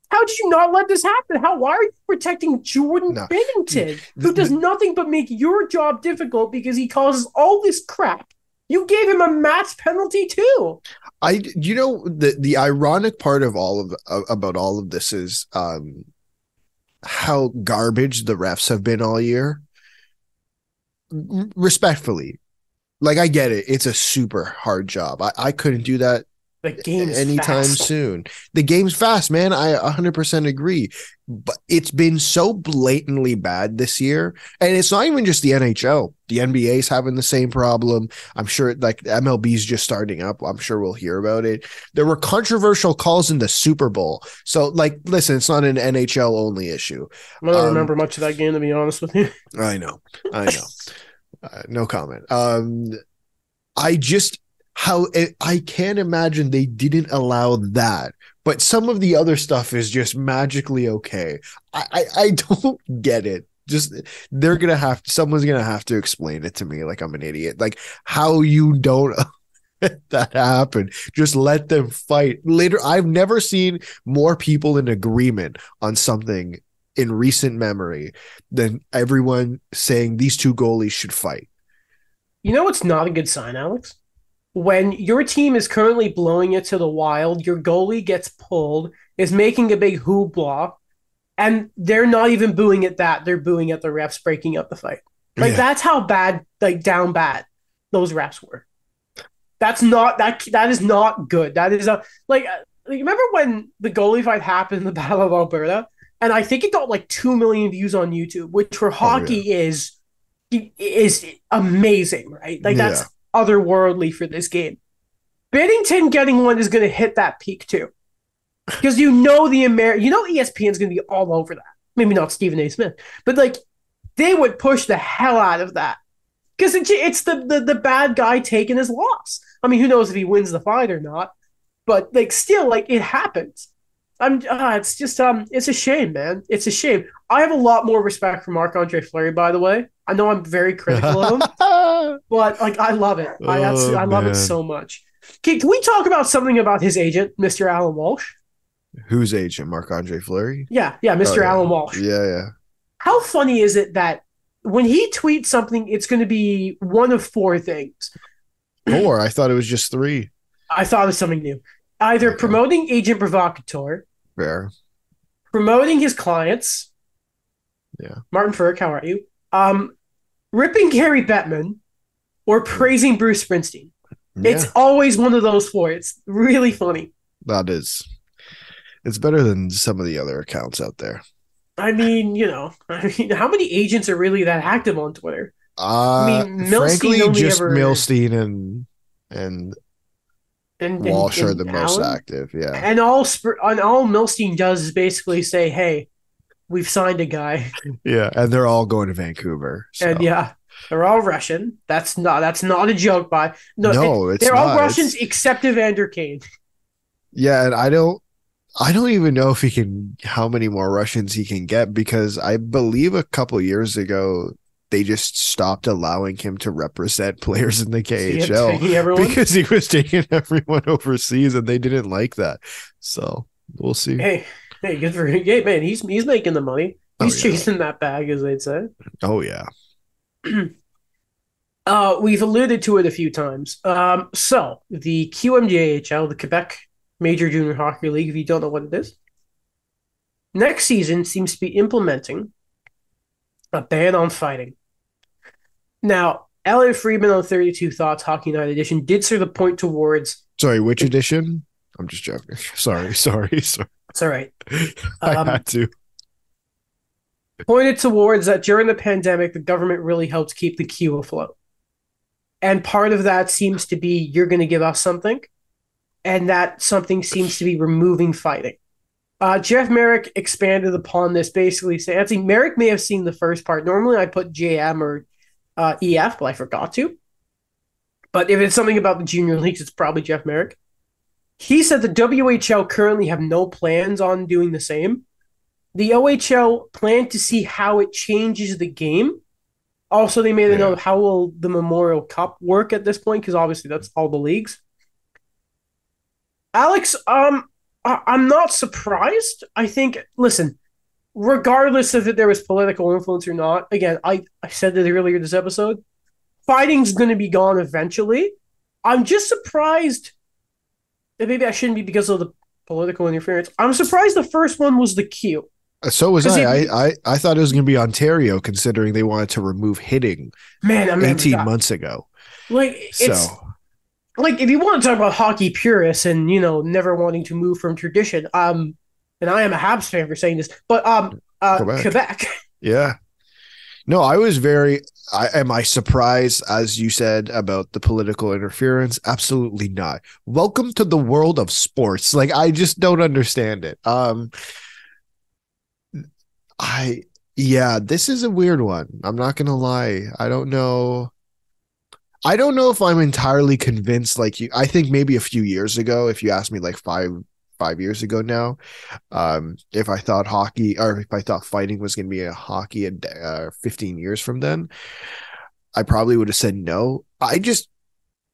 How did you not let this happen? How why are you protecting Jordan No. Binnington, who does nothing but make your job difficult because he causes all this crap? You gave him a match penalty too. I you know the the ironic part of all of uh, about all of this is um how garbage the refs have been all year. Respectfully, like I get it, it's a super hard job. I, I couldn't do that The game anytime fast. soon. The game's fast, man. I 100% agree. But it's been so blatantly bad this year. And it's not even just the NHL. The NBA's having the same problem. I'm sure like MLB's just starting up. I'm sure we'll hear about it. There were controversial calls in the Super Bowl. So like listen, it's not an NHL only issue. I don't Um, remember much of that game to be honest with you. I know. I know. uh, no comment. Um, I just how it, I can't imagine they didn't allow that, but some of the other stuff is just magically okay. I I, I don't get it. Just they're gonna have someone's gonna have to explain it to me like I'm an idiot. Like how you don't that happen. Just let them fight. Later, I've never seen more people in agreement on something in recent memory than everyone saying these two goalies should fight. You know what's not a good sign, Alex? When your team is currently blowing it to the wild, your goalie gets pulled, is making a big hoopla, and they're not even booing at that. They're booing at the refs breaking up the fight. Like Yeah. that's how bad, like down bad, those refs were. That's not that. That is not good. That is a like. uh, like, Remember when the goalie fight happened in the Battle of Alberta, and I think it got like two million views on YouTube, which for hockey is is amazing, right? Like that's otherworldly for this game. Binnington getting one is going to hit that peak too, because you know the Amer, you know ESPN's going to be all over that. Maybe not Stephen A. Smith, but like they would push the hell out of that because it, it's the, the the bad guy taking his loss. I mean, who knows if he wins the fight or not? But like, still, like it happens. I'm. Uh, it's just um. It's a shame, man. It's a shame. I have a lot more respect for Marc Andre Fleury. By the way, I know I'm very critical of him, but like I love it. I Oh, absolutely, I love man. it so much. Can, can we talk about something about his agent, Mr. Alan Walsh? Who's agent? Marc Andre Fleury? Yeah, yeah, Mr. Oh, yeah. Alan Walsh. Yeah, yeah. How funny is it that when he tweets something, it's going to be one of four things? Four. I thought it was just three. I thought it was something new. Either Okay. promoting agent provocateur, Fair. promoting his clients. Yeah. Martin Ferg, how are you? Um, ripping Gary Bettman or praising Bruce Springsteen. Yeah, It's always one of those four. It's really funny. that is. It's better than some of the other accounts out there. I mean, you know, I mean, how many agents are really that active on Twitter? Uh, mean, Milstein frankly, just ever- Milstein and and And, and- Walsh are and the most active. Yeah, And all and all Milstein does is basically say, "Hey, we've signed a guy," yeah, and they're all going to Vancouver. so- and yeah, they're all Russian. That's not that's not a joke, by no, no, it's they're all. Russians It's- except Evander Kane. Yeah, and I don't I don't even know if he can how many more Russians he can get because I believe a couple years ago they just stopped allowing him to represent players in the KHL everyone. because he was taking everyone overseas and they didn't like that. So we'll see. hey, hey, good for hey, man. He's he's making the money. Oh, He's yeah. chasing that bag, as they'd say. Oh yeah. Uh, we've alluded to it a few times. Um, so the QMJHL, the Quebec Major Junior Hockey League, if you don't know what it is, next season seems to be implementing a ban on fighting. Now, Elliotte Friedman on 32 Thoughts Hockey Night Edition did sort of point towards. Sorry, which edition? I'm just joking. Sorry, sorry, sorry. It's all right. I Um, had to. pointed towards that during the pandemic, the government really helped keep the queue afloat. And part of that seems to be you're going to give us something, and that something seems to be removing fighting. Uh, Jeff Marek expanded upon this, basically saying, I think Marek may have seen the first part. Normally, I put JM or uh, EF, but I forgot to. But if it's something about the junior leagues, it's probably Jeff Marek. He said the WHL currently have no plans on doing the same the OHL plan to see how it changes the game Also, they made a Yeah. note how will the Memorial Cup work at this point? Because obviously that's all the leagues. Alex, um, I- I'm not surprised. I think, listen, regardless of if there was political influence or not, again, I, I said it earlier this episode, fighting's going to be gone eventually. I'm just surprised. And Maybe I shouldn't be because of the political interference. I'm surprised the first one was the Q. So was I. he- I, I. I thought it was going to be Ontario, considering they wanted to remove hitting Man, I mean, 18 months ago. like So it's like if you want to talk about hockey purists and you know never wanting to move from tradition, um, and I am a Habs fan for saying this, but um, uh, Quebec. Quebec. yeah. No, I was very. I, am I surprised, as you said, about the political interference? Absolutely not. Welcome to the world of sports. Like I just don't understand it. Um, I yeah, this is a weird one. I'm not gonna lie. I don't know. I don't know if I'm entirely convinced. Like you, I think maybe a few years ago, if you asked me like five five years ago now, um, if I thought hockey or if I thought fighting was going to be a hockey in uh, 15 years from then, I probably would have said no. I just,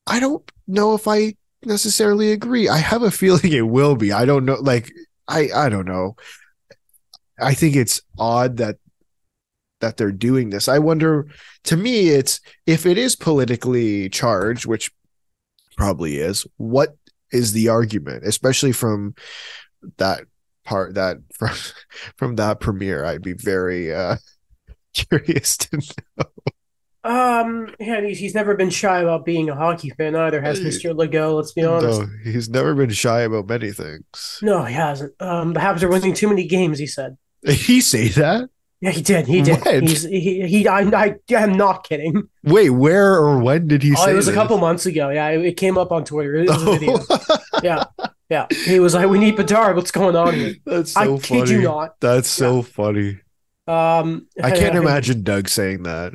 I don't know if I necessarily agree. I have a feeling it will be. I don't know. Like, I, I don't know. I think it's odd that that they're doing this. I wonder. To me, it's if it is politically charged, which probably is. What is the argument, especially from that part that from from that premier? I'd be very uh curious to know. Um, yeah, he's, he's never been shy about being a hockey fan either. Has Mister Legault? Let's be honest. No, he's never been shy about many things. No, he hasn't. Um, the Habs are winning too many games. He said. He say that? Yeah, he did. He did. When? He's he he. I I am not kidding. Wait, where or when did he Oh, say it was a couple months ago. Yeah, it, it came up on Twitter. It was a video. Oh, Yeah, yeah. He was like, "We need Bedard. What's going on here?" That's so I funny. kid you not. That's so funny. Um, I can't imagine Doug saying that.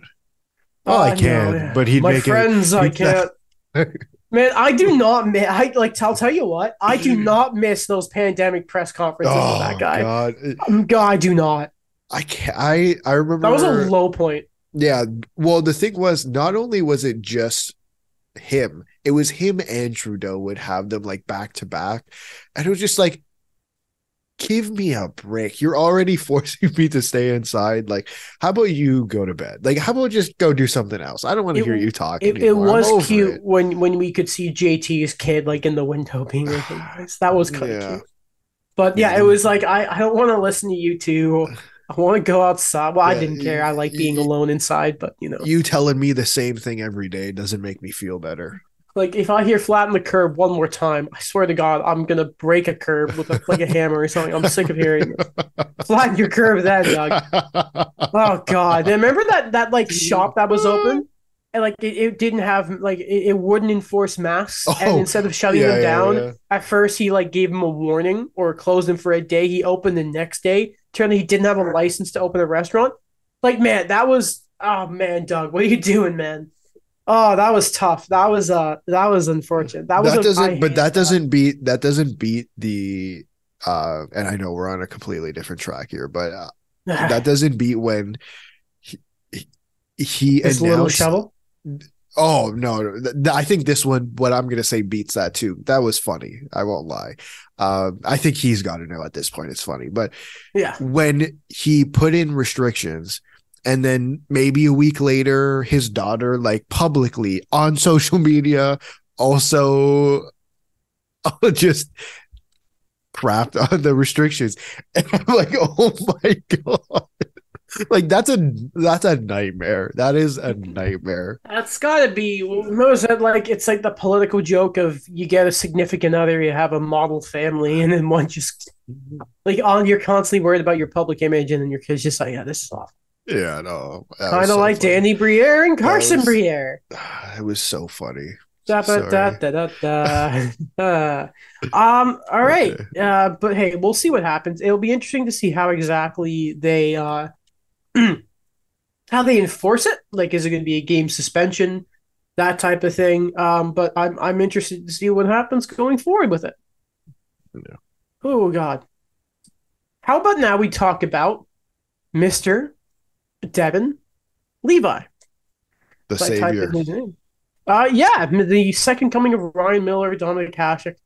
Oh, I Uh, can, no, but he'd my make friends. I can't. Man, I do not miss. I like. I'll tell you what. I do not miss those pandemic press conferences Oh with that guy. God, Um, God, I do not. I can't. I I remember That was a low point. Yeah. Well, the thing was, not only was it just him, it was him and Trudeau would have them like back to back. And it was just like, give me a break. You're already forcing me to stay inside. Like, how about you go to bed? Like, how about just go do something else? I don't want to hear you talk. It, it was cute it. when when we could see JT's kid like in the window being recognized. That was kind of Yeah. cute. But yeah, Yeah. it was like I, I don't want to listen to you two. I want to go outside. Well, I didn't care. I like being y- y- alone inside, but you know, You telling me the same thing every day doesn't make me feel better. like if I hear flatten the curb one more time, I swear to God, I'm gonna break a curb with a, like a hammer or something. I'm sick of hearing it. flatten your curb, then, Doug. Oh God! And remember that that like shop that was open, and like it, it didn't have like it, it wouldn't enforce masks, and Oh, instead of shutting Yeah, them yeah, down, yeah. at first he like gave him a warning or closed him for a day. He opened the next day. Out he didn't have a license to open a restaurant. Like man, that was oh man, Doug, what are you doing, man? Oh, that was tough. That was uh that was unfortunate. That was that doesn't but hate that doesn't beat that doesn't beat the uh and I know we're on a completely different track here, but uh, that doesn't beat when he he, he this little announced shovel. Oh no, no. I think this one, what I'm gonna say, beats that too. That was funny. I won't lie. Um, I think he's got to know at this point it's funny. But Yeah. when he put in restrictions, and then maybe a week later, his daughter, like publicly on social media, also just crapped on the restrictions, and I'm like, oh my god. Like that's a that's a nightmare. That is a nightmare. That's got to be. That like it's like the political joke of you get a significant other, you have a model family, and then one just like on you're constantly worried about your public image, and then your kids just like, yeah, this is awful. Yeah, no. Kind of like funny. Danny Briere and Carson was- Briere. It was so funny. Da, da, da, da, da. um. All right. Uh. But hey, we'll see what happens. It'll be interesting to see how exactly they uh how they enforce it. Like, is it going to be a game suspension, that type of thing? Um. But I'm I'm interested to see what happens going forward with it. Yeah. Oh God. How about now we talk about Mister Devon Levi. The So I typed savior. Uh, yeah, the second coming of Ryan Miller, Dominik Hasek.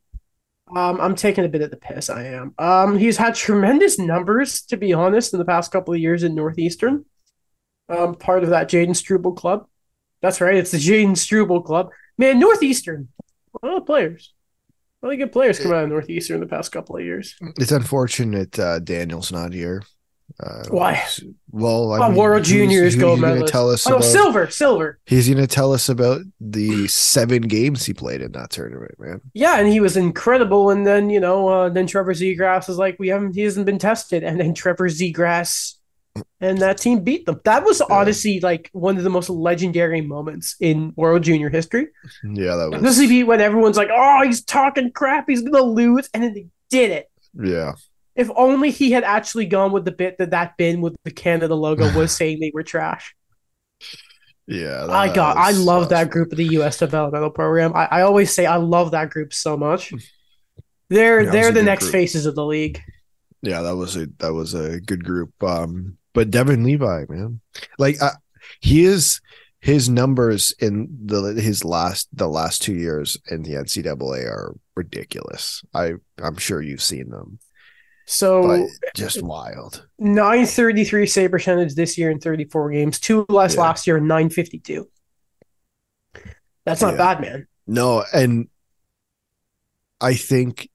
Um, I'm taking a bit of the piss. I am. Um, he's had tremendous numbers, to be honest, in the past couple of years in Northeastern. Um, part of that Jayden Struble club. That's right. It's the Jayden Struble club. Man, Northeastern. A lot of players. Really good players come out of Northeastern in the past couple of years. It's unfortunate uh, Daniel's not here. Uh, Why? Well, I Oh, mean, World who's- Juniors gold medalist. Tell us Oh, about, silver, silver. He's going to tell us about the seven games he played in that tournament, man. Yeah, and he was incredible. And then you know, uh, then Trevor Zegras is like, we haven't, he hasn't been tested. And then Trevor Zegras and that team beat them. That was honestly like one of the most legendary moments in World Junior history. Yeah, that was. Especially when everyone's like, oh, he's talking crap, he's gonna lose, and then they did it. Yeah, If only he had actually gone with the bit that that bin with the Canada logo was saying they were trash. yeah. I got, I love that group of the U.S. developmental program. I, I always say I love that group so much. They're Yeah, they're the next group. faces of the league. Yeah, that was a that was a good group. Um, but Devon Levi, man, like uh, he is his numbers in the his last the last two years in the NCAA are ridiculous. I I'm sure you've seen them, So but just wild. nine thirty three save percentage this year in thirty four games, two less Yeah. last year, nine fifty two. That's not Yeah. bad, man. No, and I think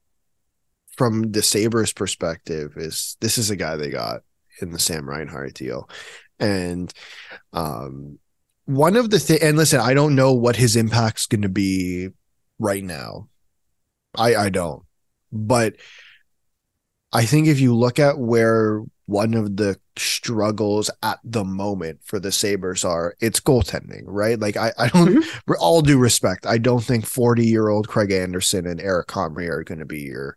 from the Sabres perspective is this is a guy they got in the Sam Reinhart deal. And um one of the thing and listen, I don't know what his impact's gonna be right now. I I don't. But I think if you look at where one of the struggles at the moment for the Sabres are, it's goaltending, right? Like I, I don't with all due respect, I don't think 40 year old Craig Anderson and Eric Comrie are going to be your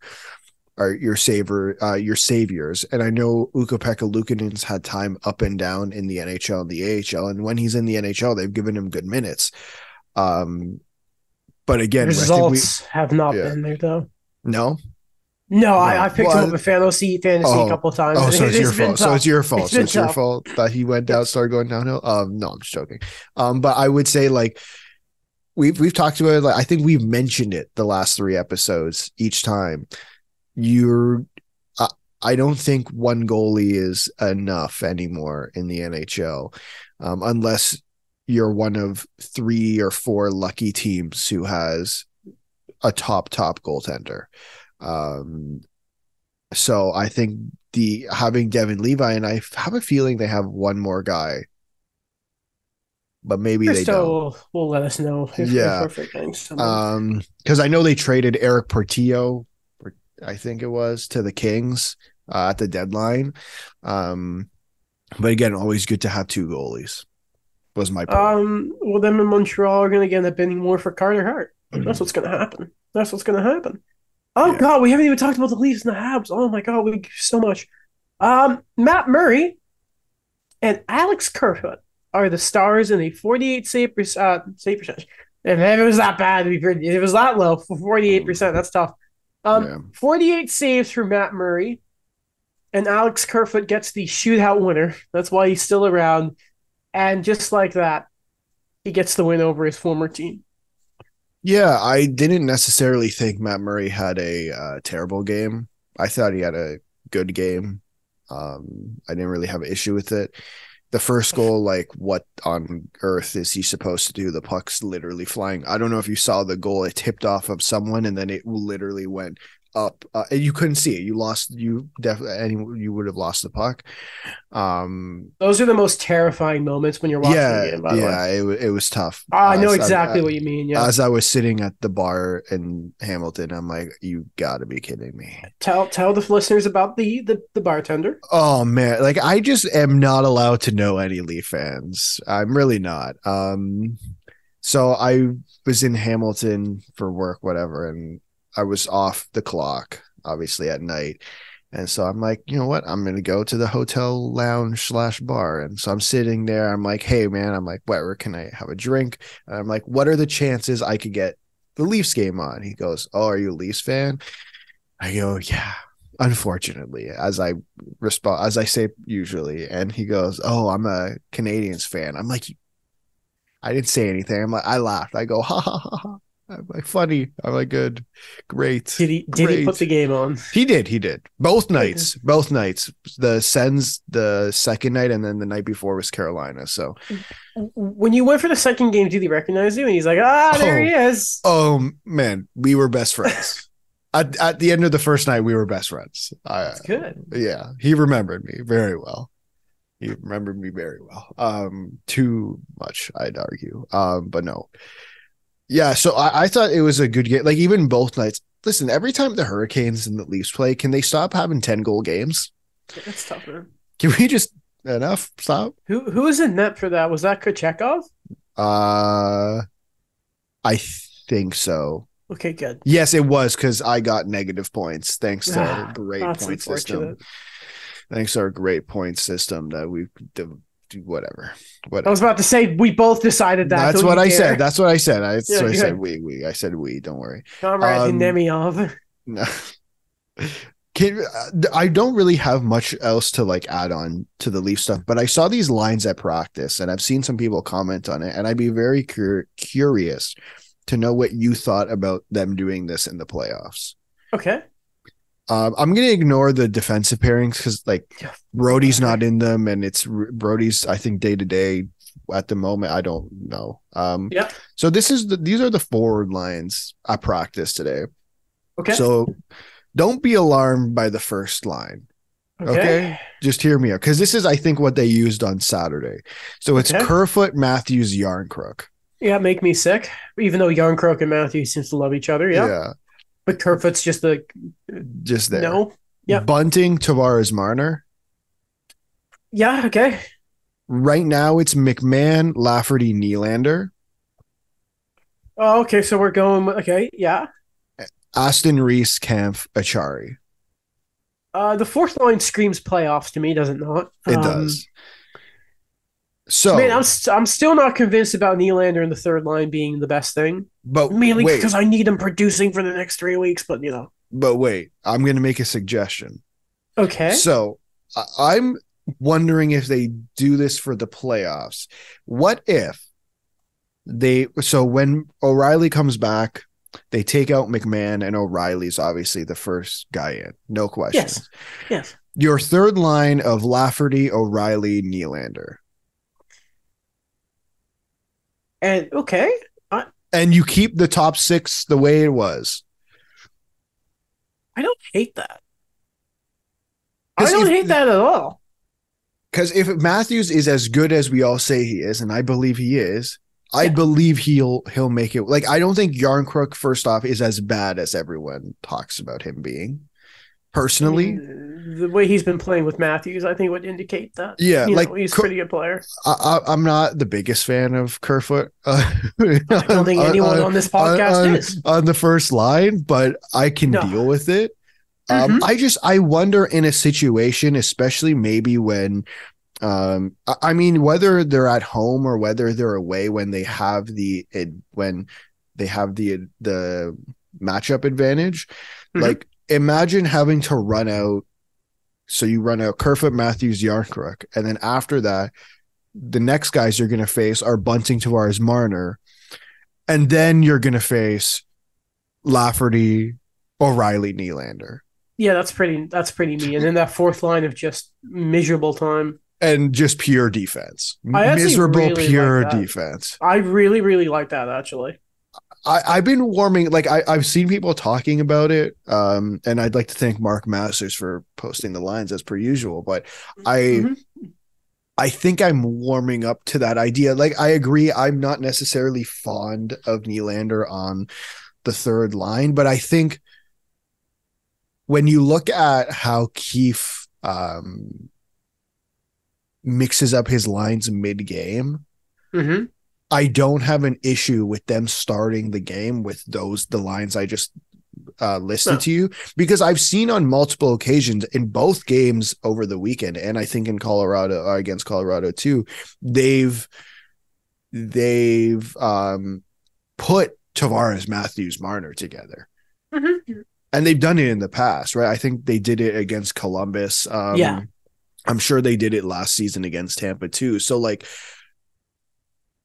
are your savior uh, your saviors. And I know Ukko-Pekka Luukkonen's had time up and down in the NHL and the AHL, and when he's in the NHL, they've given him good minutes. Um, but again, think we- Results have not yeah. been there though. no. No, No. I, I picked Well, him up in fantasy fantasy oh. a couple times. Oh, so it- it's your fault. So it's your fault. It's so it's your fault that he went down, started going downhill. Um, no, I'm just joking. Um, but I would say like we've we've talked about it. Like I think we've mentioned it the last three episodes each time. You're, I, I don't think one goalie is enough anymore in the NHL, um, unless you're one of three or four lucky teams who has a top top goaltender. Um, so I think the having Devon Levi and I have a feeling they have one more guy, but maybe they still don't. will, let us know if, Yeah. if we're forgetting someone. Um, because I know they traded Erik Portillo, I think it was, to the Kings uh, at the deadline. Um, but again, always good to have two goalies. Was my point. Um, well, them in Montreal are going to end up bidding more for Carter Hart. That's what's going to happen. That's what's going to happen. Oh Yeah. God, we haven't even talked about the Leafs and the Habs. Oh my God, we so much. Um, Matt Murray and Alex Kerfoot are the stars in the 48 save, uh, save percentage. And if it was that bad, it'd be pretty- if it was that low for 48%, that's tough. Um, Yeah. 48 saves for Matt Murray, and Alex Kerfoot gets the shootout winner. That's why he's still around. And just like that, he gets the win over his former team. Yeah, I didn't necessarily think Matt Murray had a uh, terrible game. I thought he had a good game. Um, I didn't really have an issue with it. The first goal, like, what on earth is he supposed to do? The puck's literally flying. I don't know if you saw the goal. It tipped off of someone, and then it literally went up. Uh, and you couldn't see it. You lost. You definitely. Any you would have lost the puck. Um. Those are the most terrifying moments when you're watching Yeah. the game, by yeah. It it was tough. Oh, I know Uh, exactly I- what you mean. Yeah. as I was sitting at the bar in Hamilton, I'm like, you gotta be kidding me. tell tell the listeners about the, the, the bartender. Oh man, like I just am not allowed to know any Leaf fans. I'm really not. Um so I was in Hamilton for work, whatever, and I was off the clock, obviously at night. And so I'm like, you know what? I'm gonna go to the hotel lounge slash bar. And so I'm sitting there. I'm like, hey man, I'm like, where can I have a drink? And I'm like, what are the chances I could get the Leafs game on? He goes, Oh, are you a Leafs fan? I go, Yeah, unfortunately, as I respond as I say usually. And he goes, Oh, I'm a Canadiens fan. I'm like, I didn't say anything. I'm like, I laughed. I go, ha ha ha ha. I'm like, funny. I'm like, good, great. Did he did he put the game on? He did. He did. Both nights. Both nights. The Sens the second night, and then the night before was Carolina. So, When you went for the second game, did he recognize you? And he's like, ah, there Oh. he is. oh man, we were best friends. at, at the end of the first night, we were best friends. I, That's good. yeah, he remembered me very well. He remembered me very well. Um, too much, I'd argue. Um, but no. Yeah, so I, I thought it was a good game. Like even both nights. Listen, every time the Hurricanes and the Leafs play, can they stop having 10 goal games? That's tough, man. Can we just enough? Stop? Who who was in net for that? Was that Kochetkov? Uh I think so. Okay, good. Yes, it was because I got negative points thanks to our great point system. Thanks to our great point system that we do whatever. I was about to say we both decided that. That's what I dare. said. That's what I said. I, that's Yeah, what I said. We, we. I said we. Don't worry. Comrade Um, Nemyov. No. Can, I don't really have much else to like add on to the Leaf stuff, but I saw these lines at practice, and I've seen some people comment on it, and I'd be very cur- curious to know what you thought about them doing this in the playoffs. Okay. Um, I'm gonna ignore the defensive pairings because like. Brodie's not in them, and it's Brodie's I think day to day at the moment. I don't know. Um, Yeah. So this is the these are the forward lines I practice today. Okay. So don't be alarmed by the first line. okay. Just hear me out because this is I think what they used on Saturday. So it's Okay. Kerfoot, Matthews, Jarnkrok. Yeah, make me sick. Even though Jarnkrok and Matthews seems to love each other. Yeah. Yeah. But Kerfoot's just the just there. no. yeah. Bunting, Tavares, Marner. Yeah, okay. Right now it's McMann, Lafferty, Nylander. Oh, okay. So we're going. Okay, yeah. Aston Reese, Kampf, Acciari. Uh, the fourth line screams playoffs to me, does it not? It Um, does. So, Man, I'm st- I'm still not convinced about Nylander in the third line being the best thing. But Mainly wait, because I need him producing for the next three weeks. But you know, but wait, I'm going to make a suggestion. okay. So, I- I'm wondering if they do this for the playoffs. What if they? So when O'Reilly comes back, they take out McMann, and O'Reilly's obviously the first guy in, no question. Yes. Yes. Your third line of Lafferty, O'Reilly, Nylander. And okay, and you keep the top six the way it was. I don't hate that. I don't if- hate that at all. Because if Matthews is as good as we all say he is, and I believe he is, I Yeah. believe he'll he'll make it. Like I don't think Jarnkrok, first off, is as bad as everyone talks about him being. I Personally, mean, the way he's been playing with Matthews, I think would indicate that. yeah, like know, he's a Ker- pretty good player. I, I, I'm not the biggest fan of Kerfoot. Uh, I don't think anyone on this podcast on, is. on the first line, but I can No. deal with it. Um, Mhm. I just I wonder in a situation, especially maybe when, um, I, I mean whether they're at home or whether they're away when they have the it, when they have the the matchup advantage. Mhm. Like imagine having to run out. So you run out Kerfoot, Matthews, Jarnkrok, and then after that, the next guys you're going to face are Bunting, Tavares, Marner, and then you're going to face Lafferty, O'Reilly, Nylander, Yeah, that's pretty. That's pretty mean. And then that fourth line of just miserable time. and just pure defense, I miserable really pure like defense. I really, really like that actually. I, I've been warming, like I, I've seen people talking about it, um, and I'd like to thank Mark Masters for posting the lines as per usual. But I, Mhm. I think I'm warming up to that idea. Like I agree, I'm not necessarily fond of Nylander on the third line, but I think when you look at how Keefe um, mixes up his lines mid game, Mhm. I don't have an issue with them starting the game with those the lines I just uh, listed No. to you because I've seen on multiple occasions in both games over the weekend, and I think in Colorado uh, against Colorado too, they've they've um, put Tavares, Matthews, Marner together, Mhm. and they've done it in the past, right? I think they did it against Columbus. Um, Yeah. I'm sure they did it last season against Tampa too. So like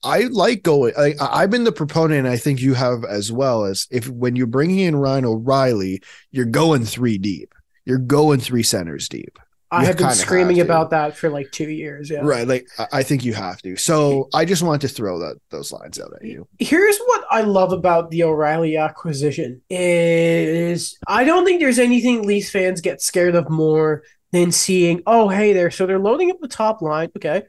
I like going. I, I've been the proponent. I think you have as well as if when you're bringing in Ryan O'Reilly, you're going three deep. You're going three centers deep. I have been screaming have about that for like two years. Yeah. Right. Like I- I think you have to. So I just want to throw that those lines out at you. Here's what I love about the O'Reilly acquisition is I don't think there's anything Leafs fans get scared of more than seeing, oh hey there, so they're loading up the top line. Okay.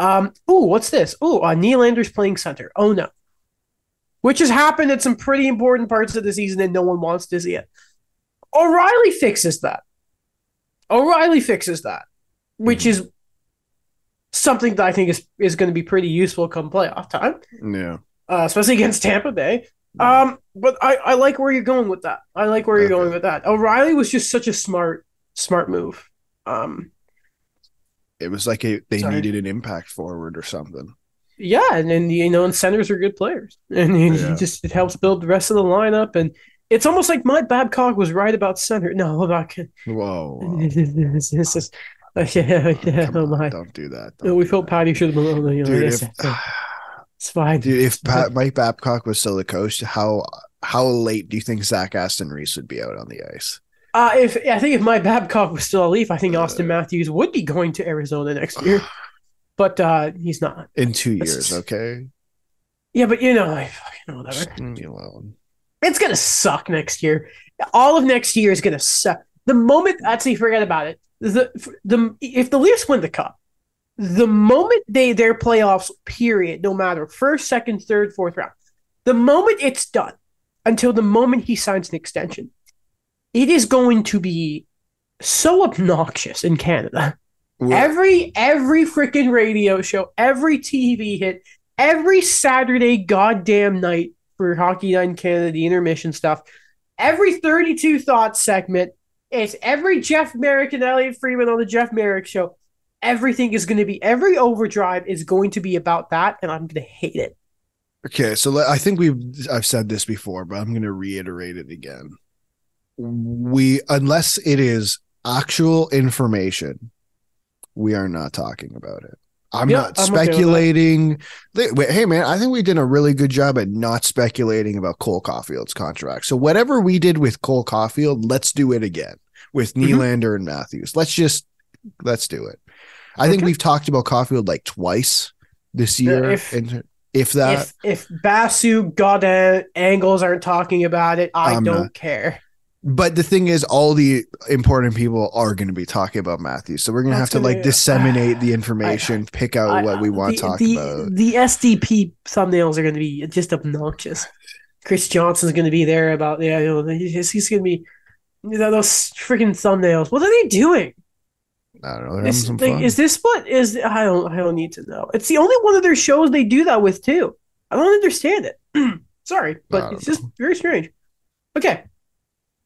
Um, oh, what's this? Oh, uh, Nylander's playing center. Oh no. Which has happened at some pretty important parts of the season and no one wants to see it. O'Reilly fixes that. O'Reilly fixes that, which is something that I think is, is going to be pretty useful come playoff time Yeah. uh, especially against Tampa Bay. Um, but I, I like where you're going with that. I like where you're going with that. O'Reilly was just such a smart, smart move. Um, It was like a, they Sorry. needed an impact forward or something. yeah, and then you know, and centers are good players, and it Yeah. just it helps build the rest of the lineup. And it's almost like Mike Babcock was right about center. No, about Whoa. whoa. this is this is- yeah, yeah. Come Oh on, my, don't do that. Don't we do felt that. Patty should have been. on the- You know, Dude, yes, if, it's fine. dude, if Pat, Mike Babcock was still the coach, how how late do you think Zach Aston Reese would be out on the ice? Uh, if I think if my Babcock was still a Leaf, I think Uh, Auston Matthews would be going to Arizona next year, but uh, he's not. In two That's- years, okay? Yeah, but you know, I fucking whatever. Leave alone. It's gonna suck next year. All of next year is gonna suck. The moment actually forget about it. The the if the Leafs win the cup, the moment they their playoffs period, no matter first, second, third, fourth round, the moment it's done, until the moment he signs an extension, it is going to be so obnoxious in Canada. Every every freaking radio show, every TV hit, every Saturday goddamn night for Hockey Night in Canada, the intermission stuff, every 32 Thoughts segment, it's every Jeff Marek and Elliotte Friedman on the Jeff Marek show. Everything is going to be every overdrive is going to be about that, and I'm going to hate it. Okay, so I think we've I've said this before, but I'm going to reiterate it again. We unless it is actual information, we are not talking about it. I'm Yeah, not I'm okay speculating. Wait, hey man, I think we did a really good job at not speculating about Cole Caufield's contract. So whatever we did with Cole Caufield, let's do it again with Mhm. Nylander and Matthews. Let's just let's do it. I think we've talked about Caufield like twice this year, if- and if that if if Basu, Godin, Engels aren't talking about it, I I'm don't not. care. But the thing is, all the important people are going to be talking about matthew so we're going to have to like disseminate the information, pick out I- what we want to talk the, about. The SDP thumbnails are going to be just obnoxious. Chris Johnson's going to be there about yeah, you know, he's, he's going to be you know, those freaking thumbnails. What are they doing? I don't know. Is, like, is this what is? I don't. I don't need to know. It's the only one of their shows they do that with too. I don't understand it. Sorry, but it's just very strange. Okay,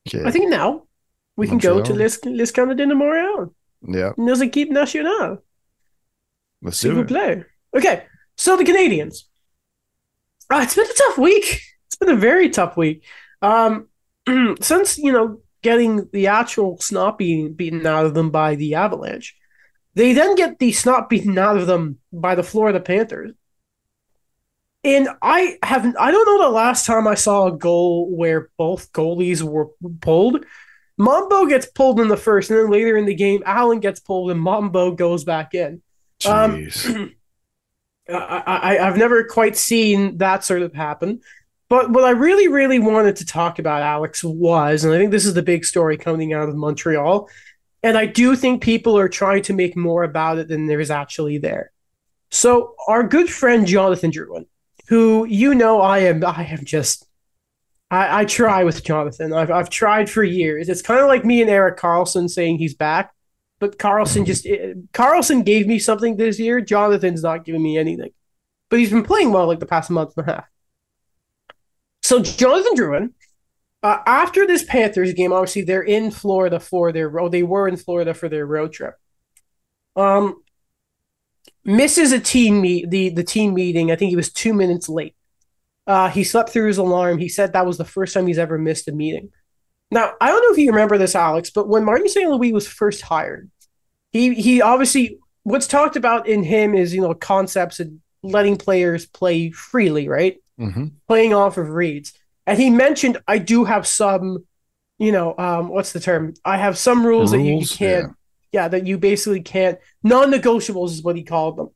Okay. I think now we can go to Les Les Canadiens de Montréal. yeah, Nos équipes nationales. let's S'il do vous it. plaît. Okay, so the Canadiens. Uh, it's been a tough week. It's been a very tough week. Um, since you know getting the actual snot beaten beaten out of them by the Avalanche, they then get the snot beaten out of them by the Florida Panthers. And I haven't. I don't know the last time I saw a goal where both goalies were pulled. Mombo gets pulled in the first, and then later in the game, Allen gets pulled, and Mombo goes back in. Um, Jeez. I, I, I've never quite seen that sort of happen. But what I really, really wanted to talk about, Alex, was, and I think this is the big story coming out of Montreal, and I do think people are trying to make more about it than there is actually there. So our good friend Jonathan Drouin, who you know I am, I am just, I, I try with Jonathan. I've I've tried for years. It's kind of like me and Erik Karlsson saying he's back, but Karlsson just eh, Karlsson gave me something this year. Jonathan's not giving me anything, but he's been playing well like the past month and a half. So Jonathan Drouin, uh, after this Panthers game, obviously they're in Florida for their road. They were in Florida for their road trip. Um, misses a team meet the the team meeting. I think he was two minutes late. Uh, he slept through his alarm. He said that was the first time he's ever missed a meeting. Now I don't know if you remember this, Alex, but when Martin St. Louis was first hired, he he obviously what's talked about in him is you know concepts and letting players play freely, right? Mhm. Playing off of reads. And he mentioned, I do have some, you know, um, what's the term? I have some rules, that you, you can't, yeah. That you basically can't, non negotiables is what he called them.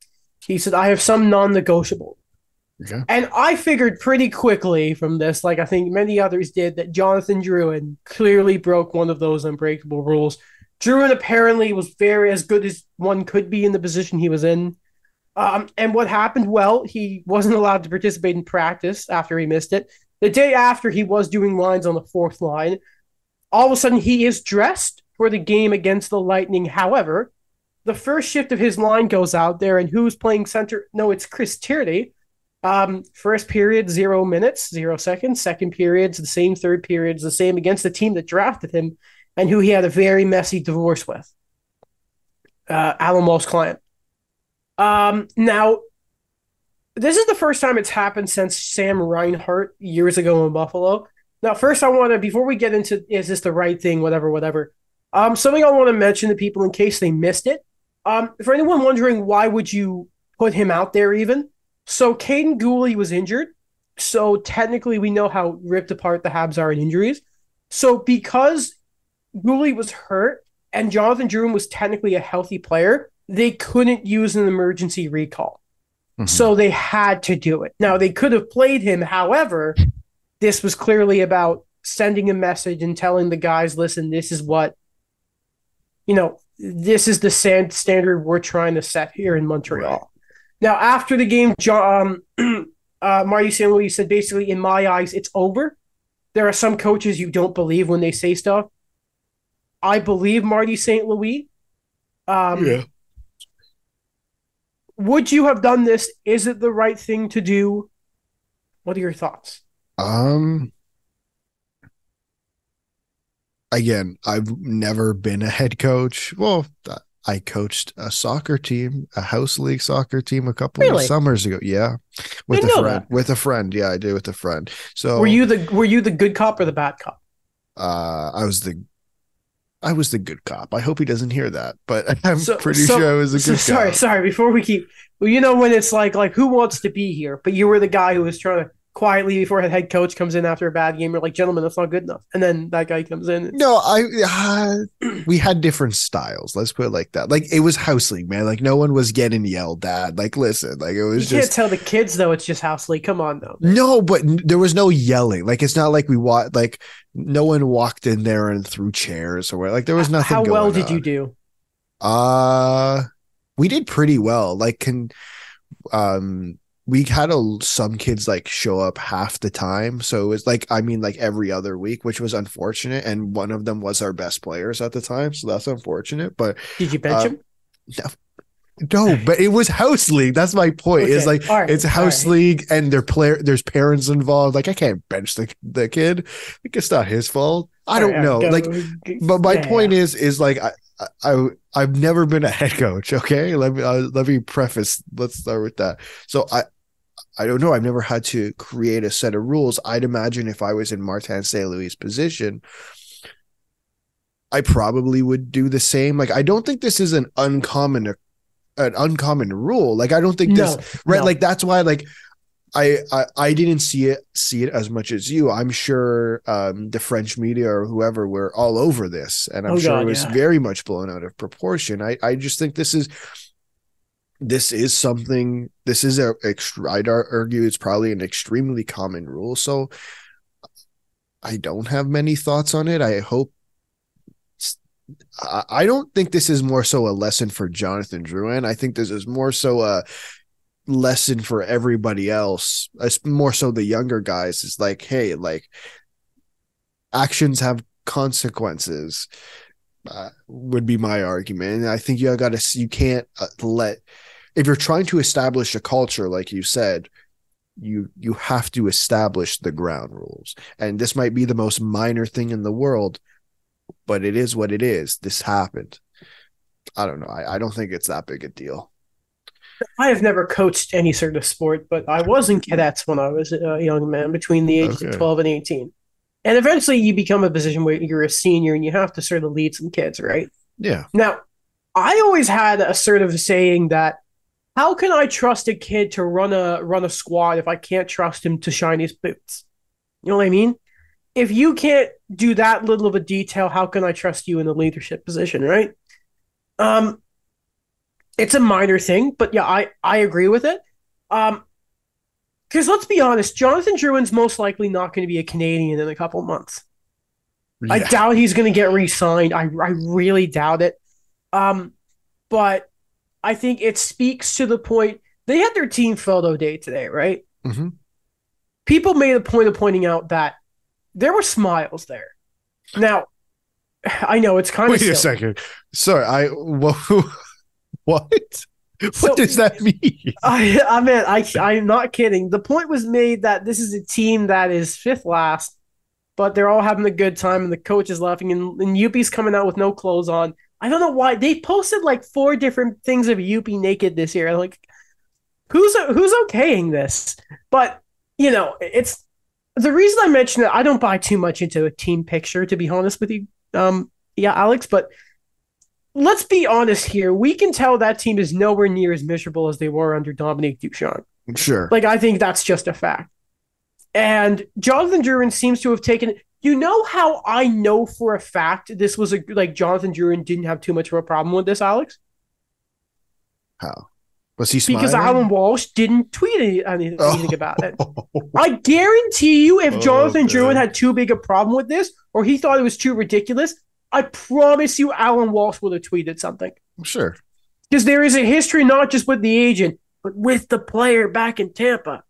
He said, I have some non negotiable. Okay. And I figured pretty quickly from this, like I think many others did, that Jonathan Drouin clearly broke one of those unbreakable rules. Drouin apparently was very as good as one could be in the position he was in. Um, and what happened? Well, he wasn't allowed to participate in practice after he missed it. The day after, he was doing lines on the fourth line. All of a sudden, he is dressed for the game against the Lightning. However, the first shift of his line goes out there, and who's playing center? No, it's Chris Tierney. Um, first period, zero minutes, zero seconds. Second period's the same. Third period's the same against the team that drafted him and who he had a very messy divorce with. Uh, Allan Walsh client. Um, now, this is the first time it's happened since Sam Reinhart years ago in Buffalo. Now, first, I want to, before we get into is this the right thing, whatever, whatever, um, something I want to mention to people in case they missed it. Um, for anyone wondering why would you put him out there even? So, Kaiden Guhle was injured. So, technically, we know how ripped apart the Habs are in injuries. So, because Gooley was hurt and Jonathan Drouin was technically a healthy player, they couldn't use an emergency recall. Mhm. So they had to do it. Now they could have played him. However, this was clearly about sending a message and telling the guys, listen, this is what, you know, this is the sand standard we're trying to set here in Montreal. Right. Now, after the game, John, um, uh, Marty St. Louis said basically, in my eyes, it's over. There are some coaches you don't believe when they say stuff. I believe Marty St. Louis. Um, yeah. Would you have done this? Is it the right thing to do? What are your thoughts? Um. Again, I've never been a head coach. Well, I coached a soccer team, a house league soccer team, a couple Really? of summers ago. Yeah, with a friend. that. With a friend. Yeah, I did with a friend. So Were you the were you the good cop or the bad cop? Uh, I was the. I was the good cop. I hope he doesn't hear that, but I'm So- pretty so- sure I was a So- good sorry, cop. sorry. Sorry. Before we keep, well, you know when it's like like who wants to be here, but you were the guy who was trying to quietly before the head coach comes in after a bad game. You're like, gentlemen, that's not good enough, and then that guy comes in. No, I uh, we had different styles. Let's put it like that. Like it was house league, man. Like no one was getting yelled at. Like listen, like it was. Just You was can't tell the kids though. It's just house league. Come on, though. no, but there was no yelling. Like it's not like we wa- like no one walked in there and threw chairs or what. Like there was nothing. How well did you do? Uh we did pretty well. Like can um we had a some kids like show up half the time. So it was like I mean like every other week, which was unfortunate. And one of them was our best players at the time. So that's unfortunate. But Did you bench Um, him? no, no, but it was house league. That's my point. It's like right, it's house right. league and their player there's parents involved. Like I can't bench the the kid. Like it's not his fault. I don't right, know. go- Like but my yeah, point is is like I, I I've never been a head coach. Okay, let me uh, let me preface. Let's start with that. So I I don't know. I've never had to create a set of rules. I'd imagine if I was in Martin St. Louis' position, I probably would do the same. Like I don't think this is an uncommon an uncommon rule. Like I don't think this right no. like that's why like I, I i didn't see it see it as much as you i'm sure um the french media or whoever were all over this and i'm Oh, sure God, it was yeah. very much blown out of proportion i i just think this is this is something this is a i'd argue it's probably an extremely common rule so i don't have many thoughts on it i hope I don't think this is more so a lesson for Jonathan Drouin. I think this is more so a lesson for everybody else. It's more so the younger guys. It's like, hey, like actions have consequences. Uh, would be my argument. And I think you got to. You can't uh, let if you're trying to establish a culture, like you said. You you have to establish the ground rules, and this might be the most minor thing in the world, but it is what it is. This happened. I don't know. I, I don't think it's that big a deal. I have never coached any sort of sport, but I was in cadets when I was a young man, between the ages Okay. of 12 and 18. And eventually you become a position where you're a senior and you have to sort of lead some kids, right? Yeah. Now, I always had a sort of saying that how can I trust a kid to run a run a squad if I can't trust him to shine his boots? You know what I mean? If you can't do that little of a detail, how can I trust you in a leadership position, right? Um, it's a minor thing, but yeah, I I agree with it. Um, because let's be honest, Jonathan Drouin's most likely not going to be a Canadian in a couple months. Yeah. I doubt he's going to get re-signed. I I really doubt it. Um, but I think it speaks to the point they had their team photo day today, right? Mm-hmm. People made a point of pointing out that there were smiles there. Now, I know it's kind Wait of. Wait a second. Sorry, I what? So, what does that mean? I, I mean, I, I'm not kidding. The point was made that this is a team that is fifth last, but they're all having a good time, and the coach is laughing, and, and Youppi's coming out with no clothes on. I don't know why they posted like four different things of Youppi naked this year. Like, who's who's okaying this? But you know, it's the reason I mention it. I don't buy too much into a team picture, to be honest with you. Um, yeah, Alex, but let's be honest here. We can tell that team is nowhere near as miserable as they were under Dominique Ducharme. Sure. Like, I think that's just a fact. And Jonathan Drouin seems to have taken. You know how I know for a fact this was a like Jonathan Drouin didn't have too much of a problem with this, Alex? How? Was he smiling? Because Allan Walsh didn't tweet any, anything, oh. about it. I guarantee you, if oh, Jonathan oh, Drouin had too big a problem with this, or he thought it was too ridiculous, I promise you, Allan Walsh would have tweeted something. Sure. Because there is a history not just with the agent, but with the player back in Tampa.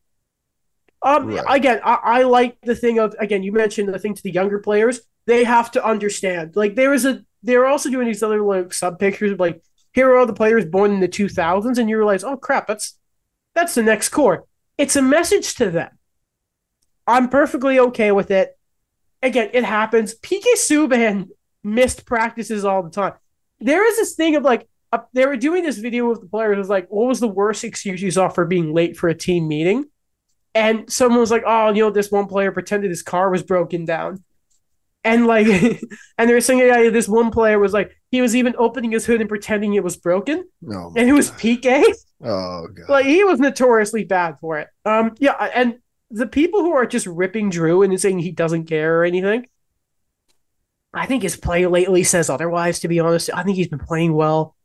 Um, right. again, I, I like the thing of again. You mentioned the thing to the younger players; they have to understand. Like there is a, they're also doing these other like sub pictures of like here are all the players born in the two thousands, and you realize, oh crap, that's that's the next core. It's a message to them. I'm perfectly okay with it. Again, it happens. PK Subban missed practices all the time. There is this thing of like uh, they were doing this video with the players. It was like, what was the worst excuse you saw for being late for a team meeting? And someone was like, oh, you know, this one player pretended his car was broken down. And like, and they were saying, yeah, this one player was like, he was even opening his hood and pretending it was broken. Oh, and it was PK. Oh, God. Like, he was notoriously bad for it. Um, yeah. And the people who are just ripping Drouin saying he doesn't care or anything, I think his play lately says otherwise, to be honest. I think he's been playing well.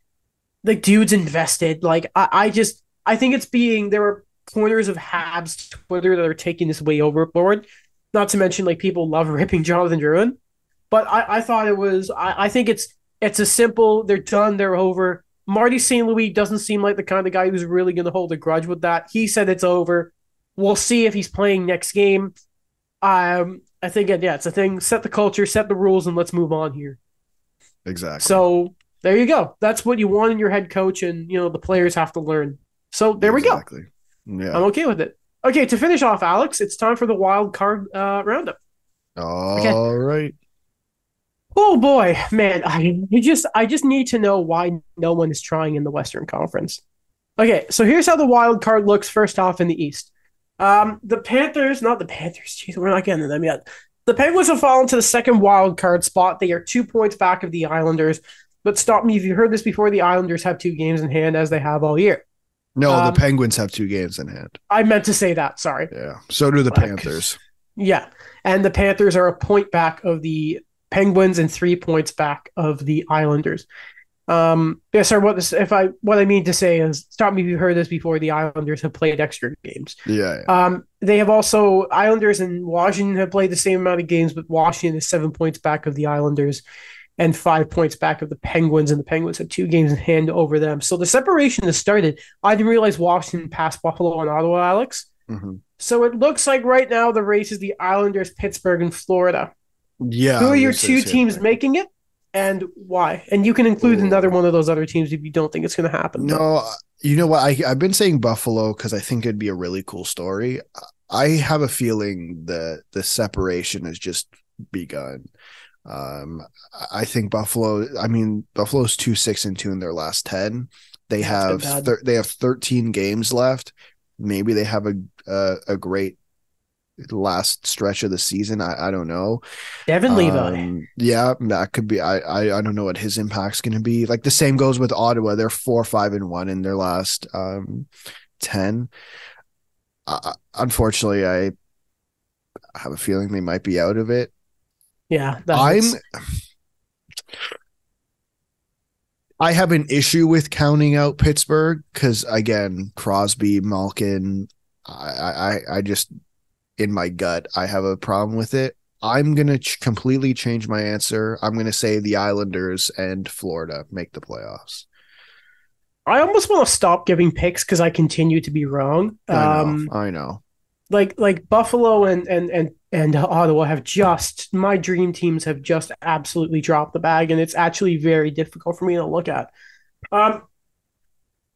The dude's invested. Like, I, I just, I think it's being, there are corners of Habs Twitter that are taking this way overboard. Not to mention, like, people love ripping Jonathan Drouin. But I, I thought it was, I, I think it's, it's a simple, they're done, they're over. Marty St. Louis doesn't seem like the kind of guy who's really going to hold a grudge with that. He said it's over. We'll see if he's playing next game. Um, I think yeah, it's a thing. Set the culture, set the rules, and let's move on here. Exactly. So there you go. That's what you want in your head coach, and you know the players have to learn. So there exactly. we go. Yeah, I'm okay with it. Okay, to finish off, Alex, it's time for the wild card uh, roundup. All okay. right. Oh boy, man, I just I just need to know why no one is trying in the Western Conference. Okay, so here's how the wild card looks first off in the East. Um, the Panthers, not the Panthers. Jeez, we're not getting to them yet. The Penguins have fallen to the second wild card spot. They are two points back of the Islanders. But stop me if you heard this before. The Islanders have two games in hand, as they have all year. No, um, the Penguins have two games in hand. I meant to say that. Sorry. Yeah. So do the Panthers. Yeah, and the Panthers are a point back of the Penguins and three points back of the Islanders. Um, yeah, sir. What this, if I what I mean to say is, stop me if you've heard this before. The Islanders have played extra games. Yeah, yeah. Um, they have also Islanders and Washington have played the same amount of games, but Washington is seven points back of the Islanders and five points back of the Penguins, and the Penguins have two games in hand over them. So the separation has started. I didn't realize Washington passed Buffalo and Ottawa, Alex. Mm-hmm. So it looks like right now the race is the Islanders, Pittsburgh, and Florida. Yeah. Who are your two teams making it? and why? And you can include Ooh. another one of those other teams if you don't think it's going to happen. No, you know what? I, I've been saying Buffalo because I think it'd be a really cool story. I have a feeling that the separation has just begun. Um, I think Buffalo. I mean, Buffalo's two six and two in their last ten. They have thir- they have thirteen games left. Maybe they have a a, a great last stretch of the season. I, I don't know. Devon Levi. Um, yeah, that could be. I, I I don't know what his impact's going to be. Like the same goes with Ottawa. They're four, five, and one in their last um ten. Uh, unfortunately, I have a feeling they might be out of it. Yeah, I'm. I have an issue with counting out Pittsburgh because again, Crosby, Malkin, I, I, I just in my gut, I have a problem with it. I'm gonna ch- completely change my answer. I'm gonna say the Islanders and Florida make the playoffs. I almost want to stop giving picks because I continue to be wrong. I know. Um, I know. like like Buffalo and and and and Ottawa have just my dream teams have just absolutely dropped the bag, and it's actually very difficult for me to look at. Um,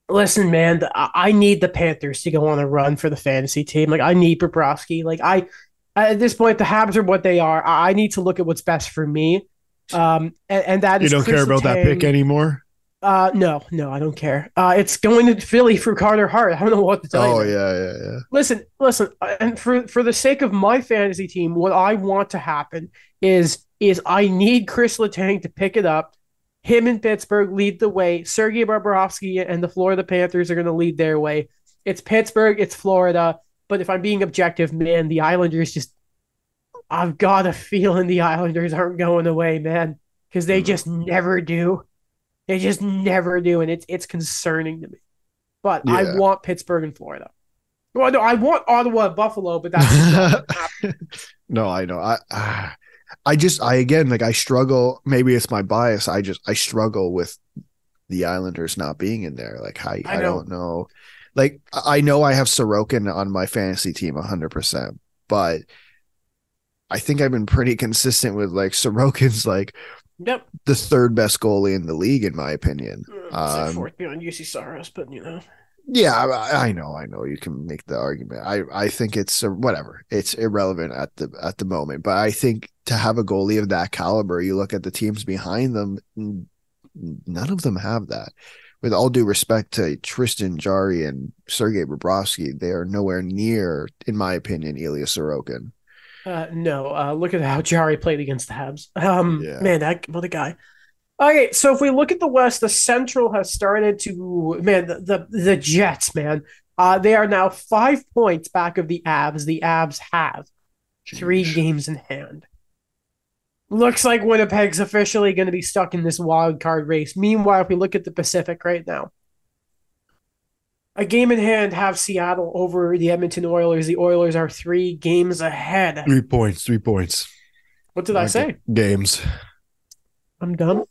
listen, man, the- I need the Panthers to go on a run for the fantasy team. Like I need Bobrovsky. Like I at this point, the Habs are what they are. I I need to look at what's best for me. Um, and, and that is Chris care about Letang. That pick anymore. Uh, no, no, I don't care. Uh, it's going to Philly for Carter Hart. I don't know what to tell Oh you. Oh yeah, yeah, yeah. Listen, listen, uh, and for for the sake of my fantasy team, what I want to happen is is I need Chris Letang to pick it up. Him and Pittsburgh lead the way. Sergei Bobrovsky and the Florida Panthers are going to lead their way. It's Pittsburgh, it's Florida, but if I'm being objective, man, the Islanders just I've got a feeling the Islanders aren't going away, man, because they Mhm. just never do. They just never do, and it's it's concerning to me. But I want Pittsburgh and Florida. Well, no, I want Ottawa and Buffalo, but that's not gonna happen. no, I know. I I just I again like I struggle. Maybe it's my bias. I just I struggle with the Islanders not being in there. Like I I I, don't know. Like I know I have Sorokin on my fantasy team hundred percent, but I think I've been pretty consistent with like Sorokin's like Yep. the third best goalie in the league in my opinion. Um, Um, fourth behind Juuse Saros, but you know, Yeah, I, I know, I know. You can make the argument. I, I think it's uh, whatever. It's irrelevant at the at the moment. But I think to have a goalie of that caliber, you look at the teams behind them. None of them have that. With all due respect to Tristan Jarry and Sergei Bobrovsky, they are nowhere near, in my opinion, Ilya Sorokin. Uh, no. Uh, look at how Jarry played against the Habs. Um, Yeah. man, that what a guy. Okay, so if we look at the West, the Central has started to man the the, the Jets, man. Uh, they are now five points back of the Avs. The Avs have three Jeez. games in hand. Looks like Winnipeg's officially going to be stuck in this wild card race. Meanwhile, if we look at the Pacific right now, a game in hand have Seattle over the Edmonton Oilers. The Oilers are three games ahead. Three points. Three points. What did I Okay. say? Games. I'm done.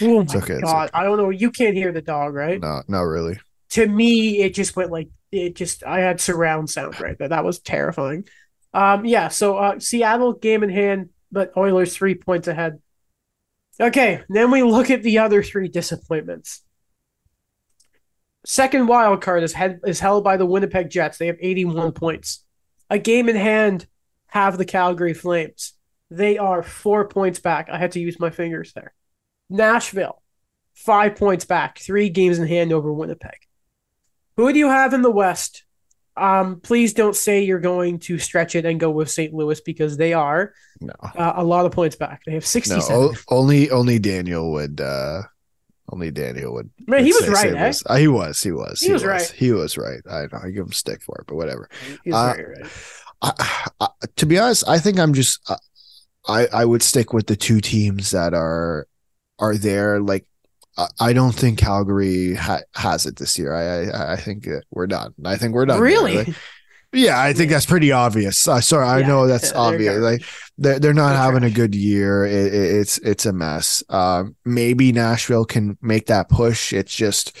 Oh my It's okay, it's god! I don't know. You can't hear the dog, right? No, not really. To me, it just went like it just. I had surround sound right there. That was terrifying. Um, yeah. So uh, Seattle game in hand, but Oilers three points ahead. Okay, then we look at the other three disappointments. Second wild card is head is held by the Winnipeg Jets. They have 81 points. A game in hand have the Calgary Flames. They are four points back. I had to use my fingers there. Nashville, five points back, three games in hand over Winnipeg. Who do you have in the West? Um, please don't say you're going to stretch it and go with St. Louis because they are No. uh, a lot of points back. They have No, 67. o- only only Daniel would uh only Daniel would Man, he was say- right, say eh? Uh, he was, he was, He was right. He was right. I know. I give him stick for it, but whatever. He's uh, right. I, I, to be honest, I think I'm just uh, I I would stick with the two teams that are are there. Like I, I don't think Calgary ha- has it this year. I I, I think we're done. I think we're done. Really? Like, yeah, I think that's pretty obvious. Uh, sorry, I Yeah, know that's they're obvious. garbage. Like they're they're not They're having a good year. It, it, it's it's a mess. Um, maybe Nashville can make that push. It's just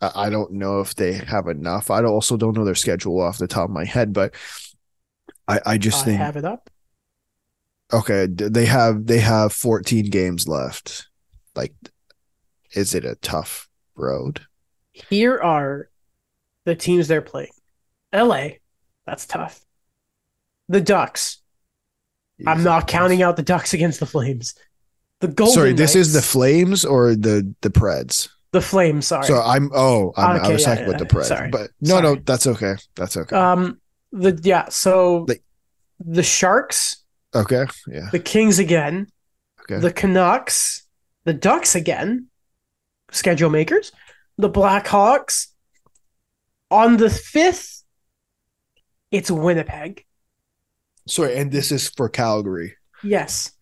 I I don't know if they have enough. I also don't know their schedule off the top of my head, but I I just I think have it up. okay, they have they have 14 games left. Like, is it a tough road? Here are the teams they're playing. LA, that's tough. The Ducks. I'm not counting out the Ducks against the Flames. The Golden Sorry, this is the Flames or the the Preds. the Flames. Sorry. So I'm oh I'm, I was yeah, talking with yeah, the Preds, sorry. but no, no, Sorry. that's okay. That's okay. Um, The yeah, so Like- the Sharks, Okay. Yeah. the Kings again, Okay. the Canucks, the Ducks again, schedule makers, the Blackhawks. On the fifth, it's Winnipeg. Sorry, and this is for Calgary. Yes.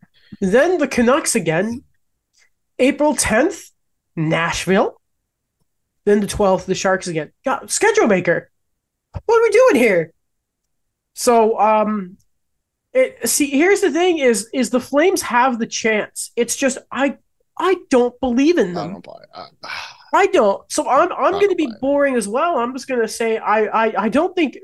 Then the Canucks again. April 10th, Nashville. Then the 12th, the Sharks again. God, schedule maker. What are we doing here? So, um, it see here's the thing is is the Flames have the chance. It's just I I don't believe in them. I don't buy. I, I don't. So I'm I'm going to be boring as well. I'm just going to say I, I I don't think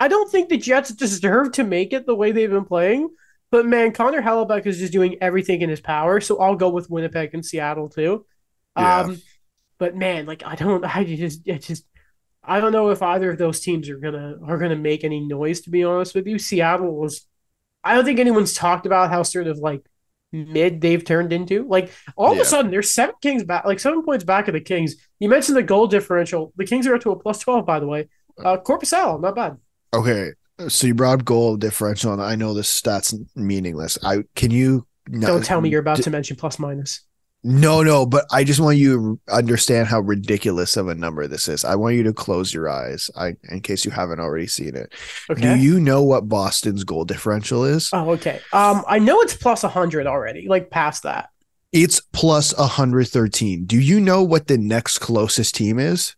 I don't think the Jets deserve to make it the way they've been playing. But man, Connor Hellebuyck is just doing everything in his power. So I'll go with Winnipeg and Seattle too. Yeah. Um, but man, like I don't, I just, I just, I don't know if either of those teams are gonna are gonna make any noise. To be honest with you, Seattle was. I don't think anyone's talked about how sort of like mid they've turned into. Like all of a sudden, there's seven Kings back, like seven points back of the Kings. You mentioned the goal differential. The Kings are up to a plus twelve, by the way. Uh, Korpisalo, not bad. Okay. So you brought up goal differential, and I know this stat's meaningless. I can you no, Don't tell me you're about d- to mention plus minus. No, no, but I just want you to understand how ridiculous of a number this is. I want you to close your eyes, I in case you haven't already seen it. Okay. Do you know what Boston's goal differential is? Oh, okay. Um, I know it's plus hundred already. Like past that. It's plus 113. Do you know what the next closest team is?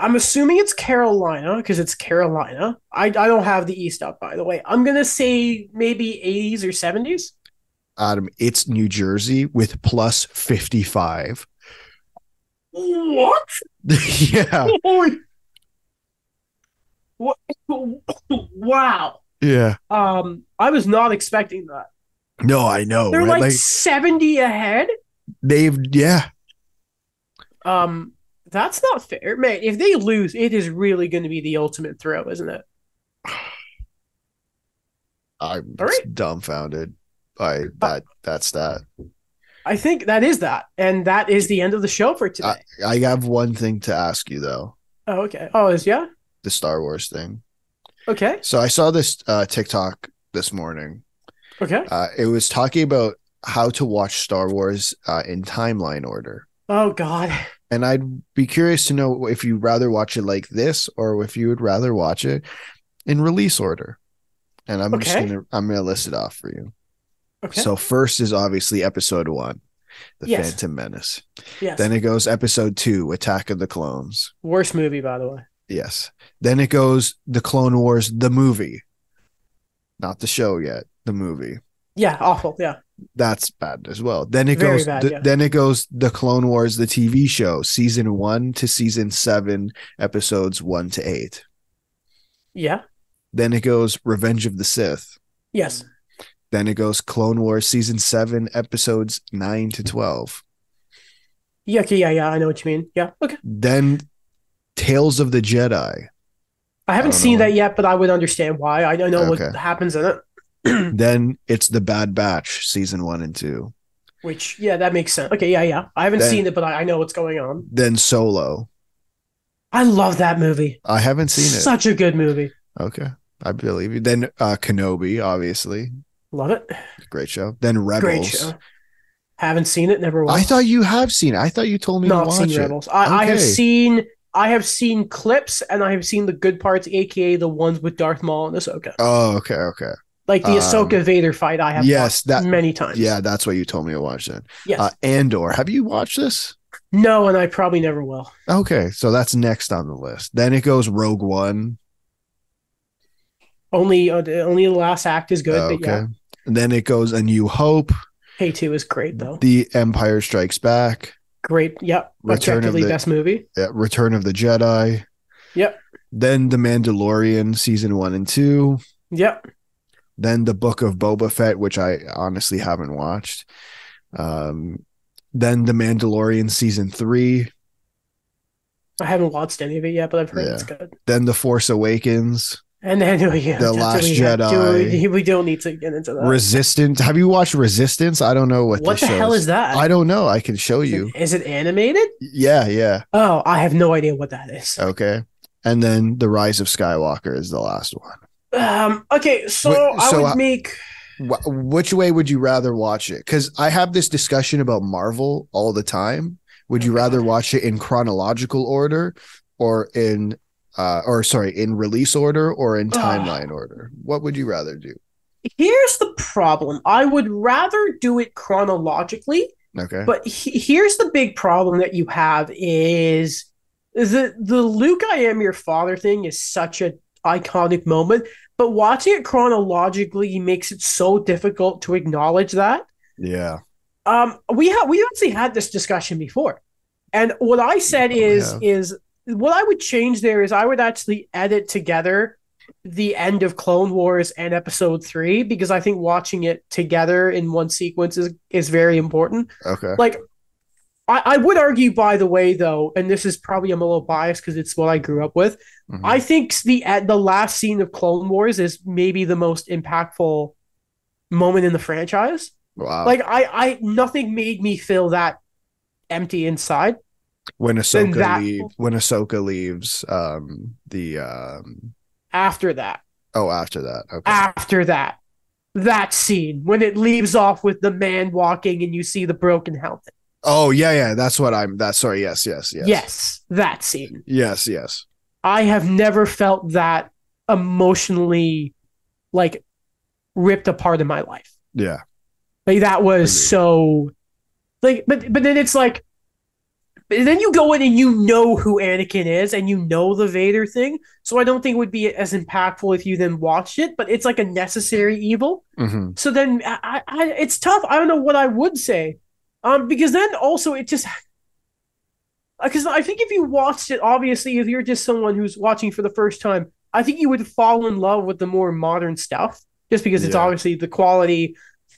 I'm assuming it's Carolina because it's Carolina. I, I don't have the East up, by the way. I'm gonna say maybe 80s or 70s. Adam, it's New Jersey with plus 55. What? yeah. Holy- What? Wow. Yeah. Um, I was not expecting that. No, I know. They're right? like, Like, 70 ahead. they've yeah. Um, that's not fair, man. If they lose, it is really going to be the ultimate throw, isn't it? I'm right. dumbfounded by that That's that. I think that is that, and that is the end of the show for today. I, I have one thing to ask you though. oh, okay. Oh, is yeah. The Star Wars thing. Okay. So I saw this uh, TikTok this morning. Okay. Uh, it was talking about how to watch Star Wars uh, in timeline order. Oh God. And I'd be curious to know if you'd rather watch it like this or if you would rather watch it in release order. And I'm just gonna I'm gonna list it off for you. Okay. So first is obviously episode one, The Yes. Phantom Menace. yes. Then it goes episode two, Attack of the Clones. Worst movie, by the way. Yes. Then it goes The Clone Wars, the movie. Not the show yet, the movie. Yeah, awful. Yeah. That's bad as well. Then it Very goes bad, th- yeah. then it goes The Clone Wars, the TV show, season one to season seven, episodes one to eight. Yeah. Then it goes Revenge of the Sith. Yes. Then it goes Clone Wars season seven, episodes nine to twelve. Yeah. Okay. Yeah. Yeah. I know what you mean. Yeah. Okay. Then Tales of the Jedi. I haven't don't seen know. that yet, but I would understand why. I don't know Okay. what happens in it. Then it's The Bad Batch, season one and two. Which, yeah, that makes sense. Okay. Yeah. Yeah. I haven't Then- seen it, but I, I know what's going on. Then Solo. I love that movie. I haven't seen it. Such a good movie. Okay. I believe you. Then uh Kenobi, obviously. Love it. Great show. Then Rebels. Great show. Haven't seen it. Never watched. I thought you have seen it. I thought you told me to not watch seen it. Rebels. I, I have seen. I have seen clips, and I have seen the good parts, aka the ones with Darth Maul and Ahsoka. Oh, okay, okay. Like the Um, Ahsoka Vader fight, I have yes, watched that many times. yeah, that's what you told me to watch then. Yes. Uh, Andor. Have you watched this? no, and I probably never will. Okay, so that's next on the list. Then it goes Rogue One. Only, uh, only the last act is good. Uh, But okay. yeah, then it goes A New Hope, K two is great though. The Empire Strikes Back, Great. Yep. Return of the- best movie. uh, Return of the Jedi. Yep. Then The Mandalorian season one and two. Yep. Then The Book of Boba Fett, which I honestly haven't watched. Um, then The Mandalorian season three. I haven't watched any of it yet, but I've heard Yeah. it's good. Then The Force Awakens. And then yeah, The Last we, Jedi. Do we, we don't need to get into that. Resistance. Have you watched Resistance? I don't know what. what the hell shows. is that? I don't know. I can show you. Is it animated? Yeah, yeah. Oh, I have no idea what that is. Okay. and then the Rise of Skywalker is the last one. Um, okay, so, so, I would uh, make. Wh- which way would you rather watch it? Because I have this discussion about Marvel all the time. Would you rather watch it in chronological order or in, uh, or sorry, in release order or in timeline order? What would you rather do? Here's the problem. I would rather do it chronologically, Okay. but he- here's the big problem that you have is the the Luke I am your father thing is such a iconic moment, but watching it chronologically makes it so difficult to acknowledge that. yeah. Um, we have we actually had this discussion before, and what I said Oh, is have. is what I would change there is I would actually edit together the end of Clone Wars and Episode Three because I think watching it together in one sequence is is very important. Okay. Like, I, I would argue, by the way, though, and this is probably I'm a little biased because it's what I grew up with. Mhm. I think the at the last scene of Clone Wars is maybe the most impactful moment in the franchise wow. like I, I nothing made me feel that empty inside. when Ahsoka that- leave, when Ahsoka leaves, um, the um, After that, oh, after that. Okay. after that, that scene when it leaves off with the man walking and you see the broken helmet. Oh, yeah, yeah. That's what I'm. That's sorry. Yes, yes, yes. Yes, that scene. Yes, yes. I have never felt that emotionally, like ripped apart in my life. Yeah. Like that was Agreed. so, like, but but then it's like, but then you go in and you know who Anakin is and you know the Vader thing. So I don't think it would be as impactful if you then watched it. But it's like a necessary evil. hmm So then I, I it's tough. I don't know what I would say, um, because then also it just. Because I think if you watched it, obviously, if you're just someone who's watching for the first time, I think you would fall in love with the more modern stuff, just because it's Yeah. obviously the quality.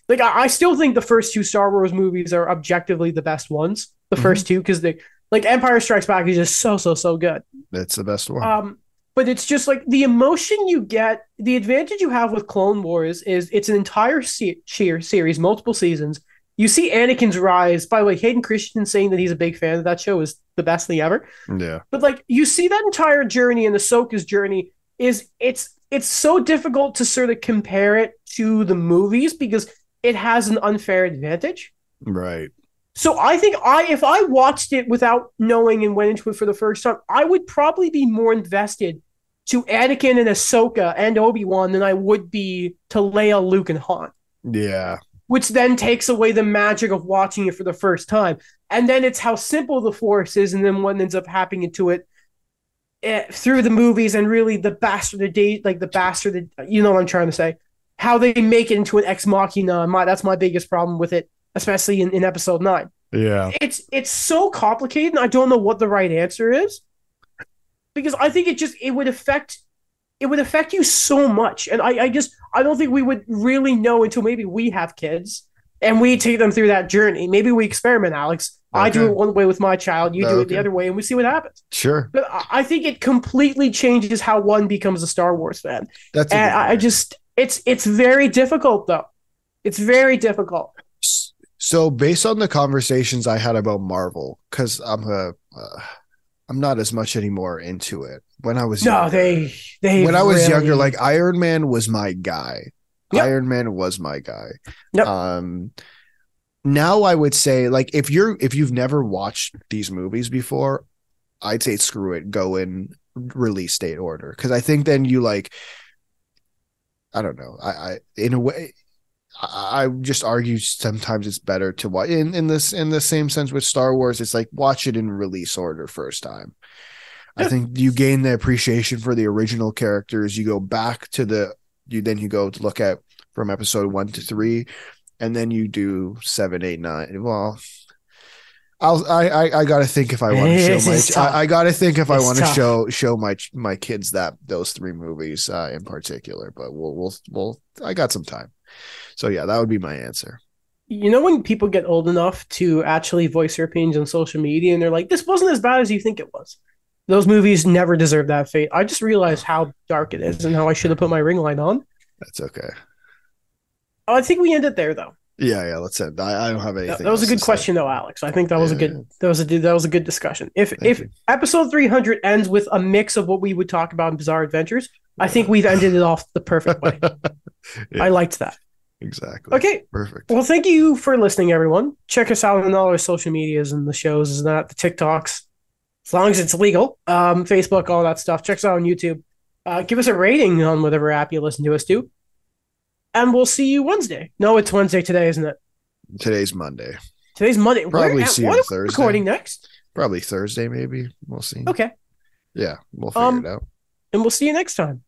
Like I, I still think the first two Star Wars movies are objectively the best ones. The Mhm. first two, because they like Empire Strikes Back is just so so so good. It's the best one. Um, but it's just like the emotion you get. The advantage you have with Clone Wars is it's an entire se- sheer series, multiple seasons. You see Anakin's rise. By the way, Hayden Christensen saying that he's a big fan of that show is the best thing ever. yeah. But like you see that entire journey and Ahsoka's journey is it's it's so difficult to sort of compare it to the movies because it has an unfair advantage. Right. So I think I if I watched it without knowing and went into it for the first time, I would probably be more invested to Anakin and Ahsoka and Obi-Wan than I would be to Leia, Luke, and Han. Yeah. Which then takes away the magic of watching it for the first time. And then it's how simple the force is, and then what ends up happening to it eh, through the movies and really the bastard the date, like the bastard, you know what I'm trying to say. How they make it into an ex machina. My that's my biggest problem with it, especially in, in episode nine Yeah. it's it's so complicated and i don't know what the right answer is because i think it just it would affect it would affect you so much. And i i just i don't think we would really know until maybe we have kids and we take them through that journey. Maybe we experiment alex. I do it one way with my child you do it the other way and we see what happens. Sure. but i think it completely changes how one becomes a star wars fan. That's and I, I just it's it's very difficult though. It's very difficult. So based on the conversations I had about Marvel, because I'm a, uh, I'm not as much anymore into it. When I was no younger, they they when I was really- younger, like Iron Man was my guy. Yep. Iron Man was my guy. Yep. Um, now I would say like if you're if you've never watched these movies before, I'd say screw it, go in release date order because I think then you like. I don't know. I, I in a way, I, I just argue sometimes it's better to watch in in this in the same sense with Star Wars. It's like watch it in release order first time. I think you gain the appreciation for the original characters. You go back to the you then you go to look at from episode one to three, and then you do seven, eight, nine. Well, I'll I I, I got to think if I want to show it's my. I, I got to think if I want to show show my my kids that those three movies uh, in particular. But we'll we'll we'll I got some time, so yeah, that would be my answer. you know when people get old enough to actually voice their opinions on social media and they're like this wasn't as bad as you think it was those movies never deserve that fate i just realized how dark it is and how i should have put my ring light on That's okay. i think we end it there though Yeah, yeah. Let's end. I, I don't have anything. That, was a good to say. question, though, Alex. I think that was a Yeah, good that was a that was a good discussion. If Thank if you. episode three hundred ends with a mix of what we would talk about in Bizarre Adventures, I think we've ended it off the perfect way. Yeah. I liked that. Exactly. Okay, Perfect. well, thank you for listening, everyone. Check us out on all our social medias and the shows, and that the TikToks, as long as it's legal. Um, Facebook, all that stuff. Check us out on YouTube. Uh, give us a rating on whatever app you listen to us to, and we'll see you Wednesday. No, it's Wednesday today, isn't it? Today's Monday. Today's Monday. Probably Where- see you Thursday. recording next? Probably Thursday, maybe. We'll see. Okay, Yeah, we'll figure Um, it out. and we'll see you next time.